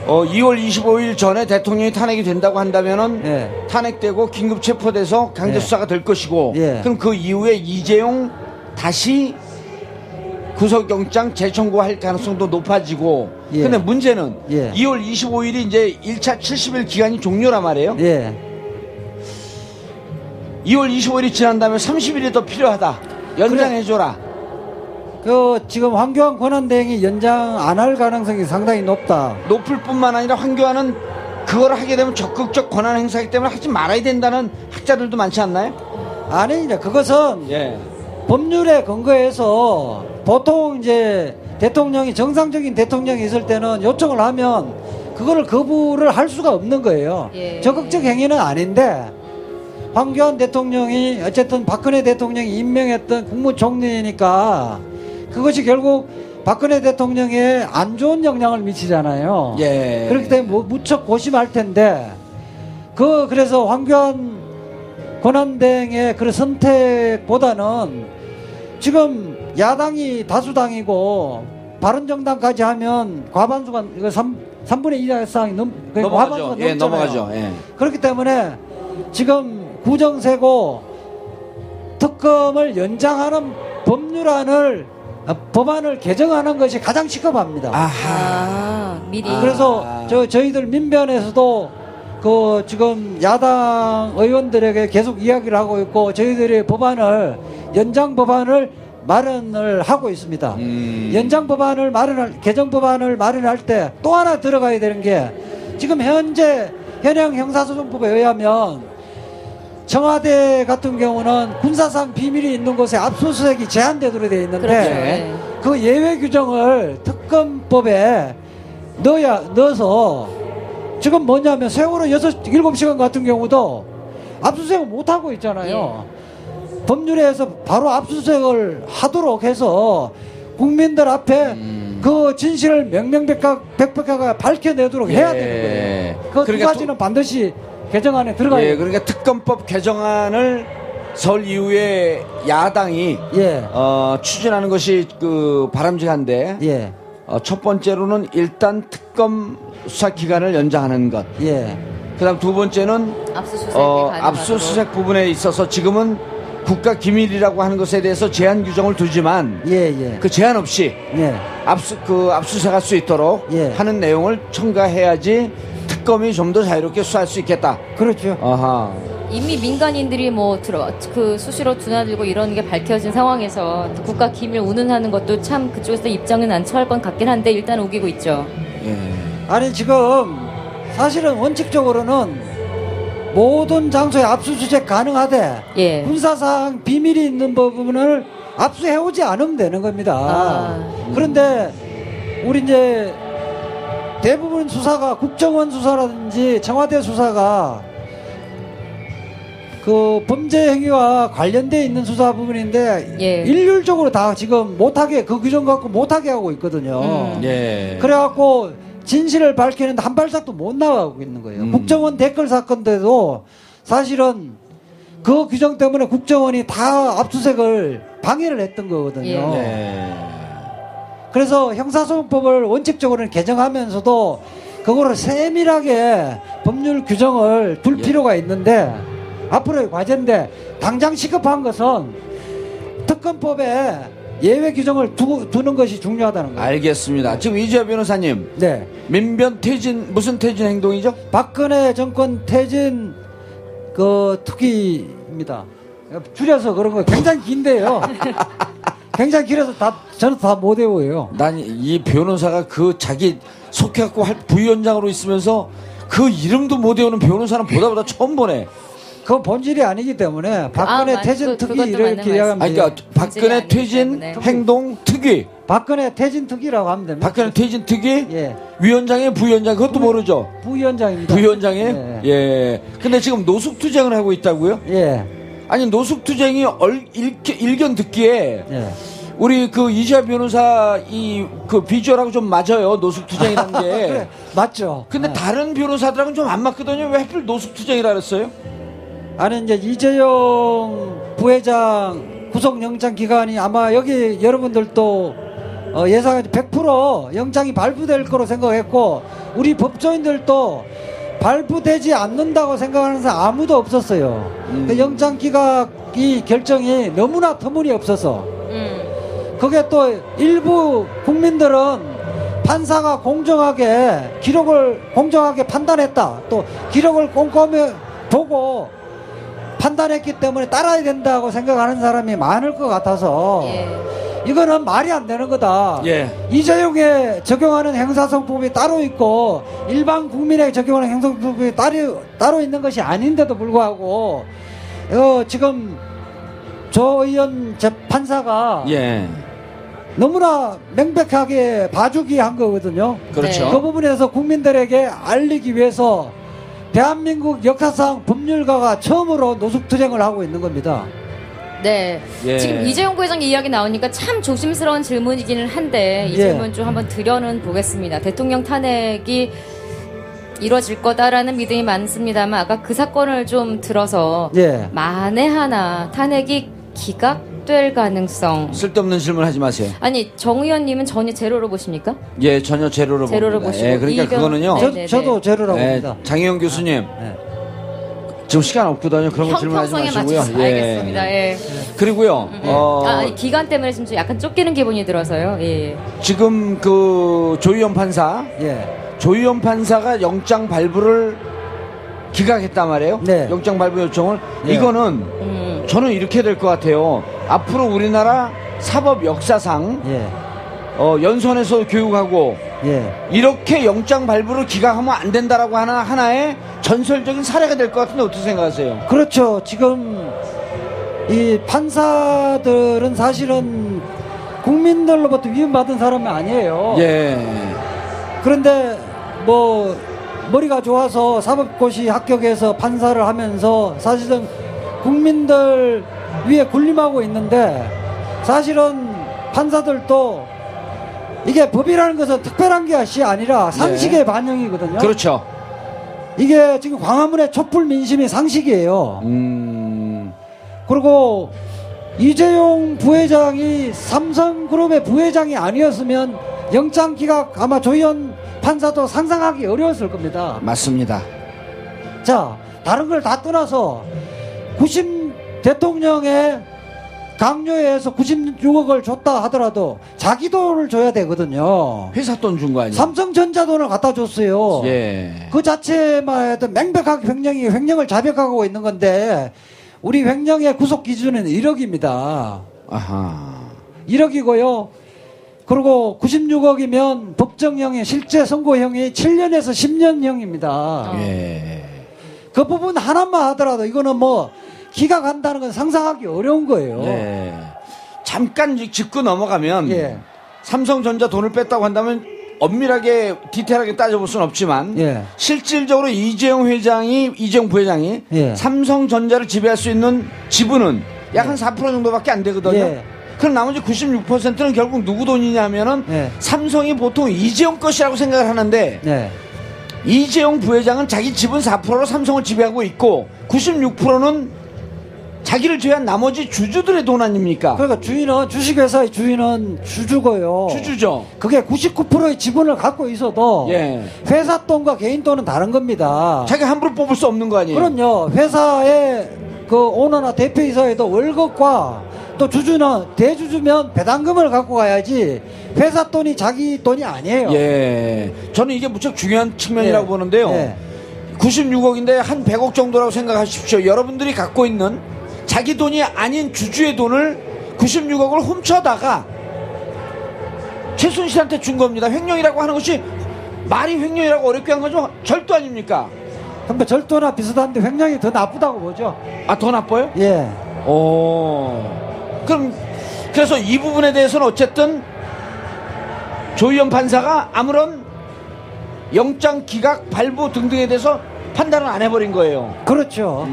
어, 2월 25일 전에 대통령이 탄핵이 된다고 한다면은, 네. 탄핵되고 긴급 체포돼서 강제 네. 수사가 될 것이고, 예. 그럼 그 이후에 이재용 다시 구속영장 재청구할 가능성도 높아지고, 예. 근데 문제는 예. 2월 25일이 이제 1차 70일 기간이 종료란 말이에요. 예. 2월 25일이 지난 다음에 30일이 더 필요하다. 연장해줘라. 그 지금 황교안 권한대행이 연장 안 할 가능성이 상당히 높다. 높을 뿐만 아니라 황교안은 그걸 하게 되면 적극적 권한 행사이기 때문에 하지 말아야 된다는 학자들도 많지 않나요? 아니 이제 그것은 예. 법률에 근거해서 보통 이제 대통령이 정상적인 대통령이 있을 때는 요청을 하면 그거를 거부를 할 수가 없는 거예요. 예. 적극적 행위는 아닌데 황교안 대통령이 어쨌든 박근혜 대통령이 임명했던 국무총리니까 그것이 결국 박근혜 대통령에 안 좋은 영향을 미치잖아요. 예. 그렇기 때문에 뭐 무척 고심할 텐데 그 그래서 황교안 권한대행의 그 선택보다는 지금 야당이 다수당이고 바른정당까지 하면 과반수가 이거 3, 3분의 2 이상이 넘 그러니까 과반수가 넘어가죠. 예. 넘어가죠. 예. 그렇기 때문에 지금 구정세고 특검을 연장하는 법률안을 아, 법안을 개정하는 것이 가장 시급합니다. 아하. 아, 미리. 아. 그래서 저 저희들 민변에서도 그 지금 야당 의원들에게 계속 이야기를 하고 있고 저희들이 법안을 연장 법안을 마련을 하고 있습니다. 음. 연장 법안을 마련할 개정 법안을 마련할 때 또 하나 들어가야 되는 게 지금 현재 현행 형사소송법에 의하면 청와대 같은 경우는 군사상 비밀이 있는 곳에 압수수색이 제한되도록 되어 있는데 그렇죠. 예. 그 예외 규정을 특검법에 넣어야 넣어서 지금 뭐냐면 세월호 여섯 일곱 시간 같은 경우도 압수수색을 못 하고 있잖아요. 법률에 서 바로 압수수색을 하도록 해서 국민들 앞에 그 진실을 명명백백하게 밝혀내도록 해야 예. 되는 거예요. 그두 그러니까 가지는 반드시 개정안에 들어가야 예. 그러니까 특검법 개정안을 설 이후에 야당이 예. 어, 추진하는 것이 그 바람직한데 예. 어, 첫 번째로는 일단 특검 수사 기간을 연장하는 것. 예. 그다음 두 번째는 압수수색이 어. 압수수색 부분에 있어서 지금은 국가 기밀이라고 하는 것에 대해서 제한 규정을 두지만 예, 예. 그 제한 없이 예. 압수 그 압수수색할 수 있도록 예. 하는 내용을 첨가해야지 특검이 좀 더 자유롭게 수사할 수 있겠다. 그렇죠. 아하. 이미 민간인들이 뭐 들어 그 수시로 드나들고 이런 게 밝혀진 상황에서 국가 기밀 운운하는 것도 참 그쪽에서 입장은 안 처할 것 같긴 한데 일단 우기고 있죠. 예. 아니 지금 사실은 원칙적으로는 모든 장소에 압수수색 가능하되 예. 군사상 비밀이 있는 부분을 압수해오지 않으면 되는 겁니다. 아. 그런데 우리 이제 대부분 수사가 국정원 수사라든지 청와대 수사가 그 범죄 행위와 관련돼 있는 수사 부분인데 예. 일률적으로 다 지금 못하게 그 규정 갖고 못하게 하고 있거든요. 음. 예. 그래갖고 진실을 밝히는데 한 발짝도 못 나가고 있는 거예요. 음. 국정원 댓글 사건 때도 사실은 그 규정 때문에 국정원이 다 압수색을 방해를 했던 거거든요. 예. 예. 그래서 형사소송법을 원칙적으로는 개정하면서도 그거를 세밀하게 법률 규정을 둘 예. 필요가 있는데 앞으로의 과제인데 당장 시급한 것은 특검법에 예외 규정을 두, 두는 것이 중요하다는 거예요. 알겠습니다. 지금 이주아 변호사님 네. 민변 퇴진 무슨 퇴진 행동이죠? 박근혜 정권 퇴진 그 특위입니다. 줄여서 그런 거 굉장히 긴데요. 굉장히 길어서 다 저는 다 못 외워요. 난 이 변호사가 그 자기 속해갖고 할 부위원장으로 있으면서 그 이름도 못 외우는 변호사는 보다 보다 처음 보네. 그건 본질이 아니기 때문에 박근혜 맞- 퇴진 그- 특위 그것도 이렇게 이야기하면 아니. 그러니까 박근혜 퇴진 때문에. 행동 특위, 박근혜 퇴진 특위라고 하면 됩니다. 박근혜 퇴진 특위, 예. 위원장의 부위원장 그것도 모르죠. 부위원장입니다. 부위원장의 예. 예. 근데 지금 노숙 투쟁을 하고 있다고요? 예. 아니 노숙투쟁이 얼, 일, 일견 듣기에 예. 우리 그 이지아 변호사 이 그 비주얼하고 좀 맞아요 노숙투쟁이라는 게. 그래, 맞죠. 근데 예. 다른 변호사들하고는 좀 안 맞거든요. 왜 하필 노숙투쟁이라 그랬어요? 아니 이제 이재용 부회장 구속영장 기간이 아마 여기 여러분들도 어, 예상하지 100% 영장이 발부될 거로 생각했고 우리 법조인들도 발부되지 않는다고 생각하는 사람 아무도 없었어요. 음. 그 영장 기각 이 결정이 너무나 터무니없어서 음. 그게 또 일부 국민들은 판사가 공정하게 기록을 공정하게 판단했다. 또 기록을 꼼꼼히 보고 판단했기 때문에 따라야 된다고 생각하는 사람이 많을 것 같아서 예. 이거는 말이 안 되는 거다. 예. 이재용에 적용하는 행사성법이 따로 있고 일반 국민에게 적용하는 행사성법이 따로 따로 있는 것이 아닌데도 불구하고 어, 지금 조 의원 재판사가 예. 너무나 명백하게 봐주기 한 거거든요. 그렇죠. 네. 그 부분에서 국민들에게 알리기 위해서 대한민국 역사상 법률가가 처음으로 노숙투쟁을 하고 있는 겁니다. 네. 예. 지금 이재용 부회장 이야기 나오니까 참 조심스러운 질문이기는 한데 이 예. 질문 좀 한번 드려는 보겠습니다. 대통령 탄핵이 이루어질 거다라는 믿음이 많습니다만 아까 그 사건을 좀 들어서 예. 만에 하나 탄핵이 기각될 가능성 쓸데없는 질문 하지 마세요. 아니 정 의원님은 전혀 제로로 보십니까? 예, 전혀 제로로 제로로 봅니다. 보시고 예, 그러니까 이견- 그거는요. 네. 저, 네네. 저도 제로라고 예, 봅니다. 장혜영 교수님, 예. 지금 시간 없거든요. 그런 거 질문하지 마시고요. 맞춰서 알겠습니다. 예. 그리고요, 어, 아, 아니, 기간 때문에 지금 좀 약간 쫓기는 기분이 들어서요. 예. 지금 그 조희연 판사, 예. 조희연 판사가 영장 발부를 기각했단 말이에요. 네. 영장 발부 요청을. 예. 이거는 음. 저는 이렇게 될 것 같아요. 앞으로 우리나라 사법 역사상 예. 어, 연수원에서 교육하고 예. 이렇게 영장 발부를 기각하면 안 된다라고 하나 하나의 전설적인 사례가 될 것 같은데 어떻게 생각하세요? 그렇죠. 지금 이 판사들은 사실은 국민들로부터 위임받은 사람이 아니에요. 예. 그런데 뭐 머리가 좋아서 사법고시 합격해서 판사를 하면서 사실은 국민들 위에 군림하고 있는데 사실은 판사들도 이게 법이라는 것은 특별한 것이 아니라 상식의 반영이거든요. 그렇죠. 이게 지금 광화문의 촛불 민심이 상식이에요. 음. 그리고 이재용 부회장이 삼성그룹의 부회장이 아니었으면 영장 기각 아마 조희연 판사도 상상하기 어려웠을 겁니다. 맞습니다. 자, 다른 걸 다 떠나서 90 대통령의 강요에 의해서 96억을 줬다 하더라도 자기 돈을 줘야 되거든요. 회사 돈 준 거 아니에요? 삼성전자 돈을 갖다 줬어요. 예. 그 자체만 해도 명백하게 횡령이 횡령을 자백하고 있는 건데 우리 횡령의 구속 기준은 1억입니다. 아하. 1억이고요. 그리고 96억이면 법정형이 실제 선고형이 7년에서 10년형입니다. 예. 그 부분 하나만 하더라도 이거는 뭐 기각한다는 건 상상하기 어려운 거예요. 예. 잠깐 짚- 짚고 넘어가면 예. 삼성전자 돈을 뺐다고 한다면 엄밀하게 디테일하게 따져볼 수는 없지만 예. 실질적으로 이재용 회장이 이재용 부회장이 예. 삼성전자를 지배할 수 있는 지분은 약 한 4% 정도밖에 안 되거든요. 예. 그럼 나머지 96%는 결국 누구 돈이냐면은 예. 삼성이 보통 이재용 것이라고 생각을 하는데 네. 이재용 부회장은 자기 지분 4%로 삼성을 지배하고 있고 96%는 자기를 제외한 나머지 주주들의 돈 아닙니까? 그러니까 주인은 주식회사의 주인은 주주고요. 주주죠. 그게 99%의 지분을 갖고 있어도 예. 회사 돈과 개인 돈은 다른 겁니다. 자기 함부로 뽑을 수 없는 거 아니에요? 그럼요. 회사의 그 오너나 대표이사에도 월급과 또 주주는 대주주면 배당금을 갖고 가야지 회사 돈이 자기 돈이 아니에요. 예. 저는 이게 무척 중요한 측면이라고 예. 보는데요. 예. 96억인데 한 100억 정도라고 생각하십시오. 여러분들이 갖고 있는 자기 돈이 아닌 주주의 돈을 96억을 훔쳐다가 최순실한테 준 겁니다. 횡령이라고 하는 것이 말이 횡령이라고 어렵게 한 거죠? 절도 아닙니까? 근데 절도나 비슷한데 횡령이 더 나쁘다고 보죠. 아, 더 나빠요? 예. 오. 그럼 그래서 이 부분에 대해서는 어쨌든 조희연 판사가 아무런 영장 기각 발부 등등에 대해서 판단을 안 해버린 거예요. 그렇죠.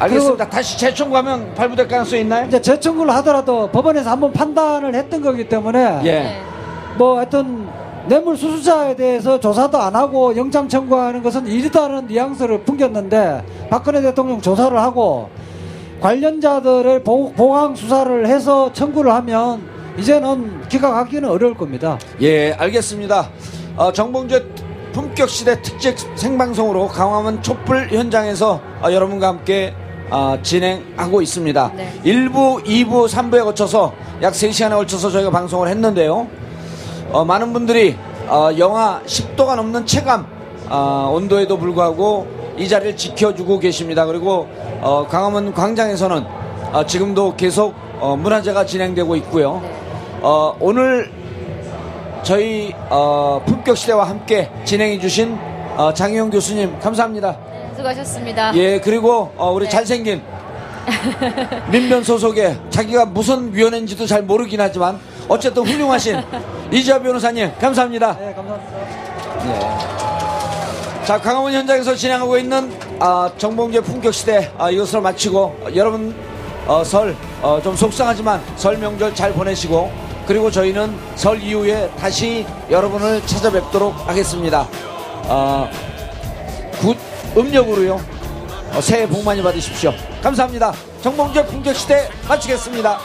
알겠습니다. 다시 재청구하면 발부될 가능성이 있나요? 이제 재청구를 하더라도 법원에서 한번 판단을 했던 거기 때문에 예. 네. 뭐 하여튼 뇌물 수수자에 대해서 조사도 안 하고 영장 청구하는 것은 이르다는 뉘앙스를 풍겼는데 박근혜 대통령 조사를 하고 관련자들을 보, 보강 수사를 해서 청구를 하면 이제는 기각하기는 어려울 겁니다. 예, 알겠습니다. 어, 정봉재 품격 시대 특집 생방송으로 강화문 촛불 현장에서 어, 여러분과 함께 어, 진행하고 있습니다. 네. 1부, 2부, 3부에 거쳐서 약 3시간에 걸쳐서 저희가 방송을 했는데요. 어, 많은 분들이 어, 영하 10도가 넘는 체감 어, 온도에도 불구하고 이 자리를 지켜주고 계십니다. 그리고 어, 강화문 광장에서는 어, 지금도 계속 어, 문화제가 진행되고 있고요. 어, 오늘 저희 어, 품격 시대와 함께 진행해 주신 어, 장희용 교수님 감사합니다. 수고하셨습니다. 예 그리고 어, 우리 네. 잘생긴 민변 소속의 자기가 무슨 위원회인지도 잘 모르긴 하지만 어쨌든 훌륭하신 이지아 변호사님 감사합니다. 네, 감사합니다. 자 광화문 현장에서 진행하고 있는 아, 정봉주의 품격 시대 아, 이것으로 마치고 어, 여러분 설좀 속상하지만 설 명절 잘 보내시고 그리고 저희는 설 이후에 다시 여러분을 찾아뵙도록 하겠습니다. 어, 굿 음력으로요. 어, 새해 복 많이 받으십시오. 감사합니다. 정봉주의 품격 시대 마치겠습니다.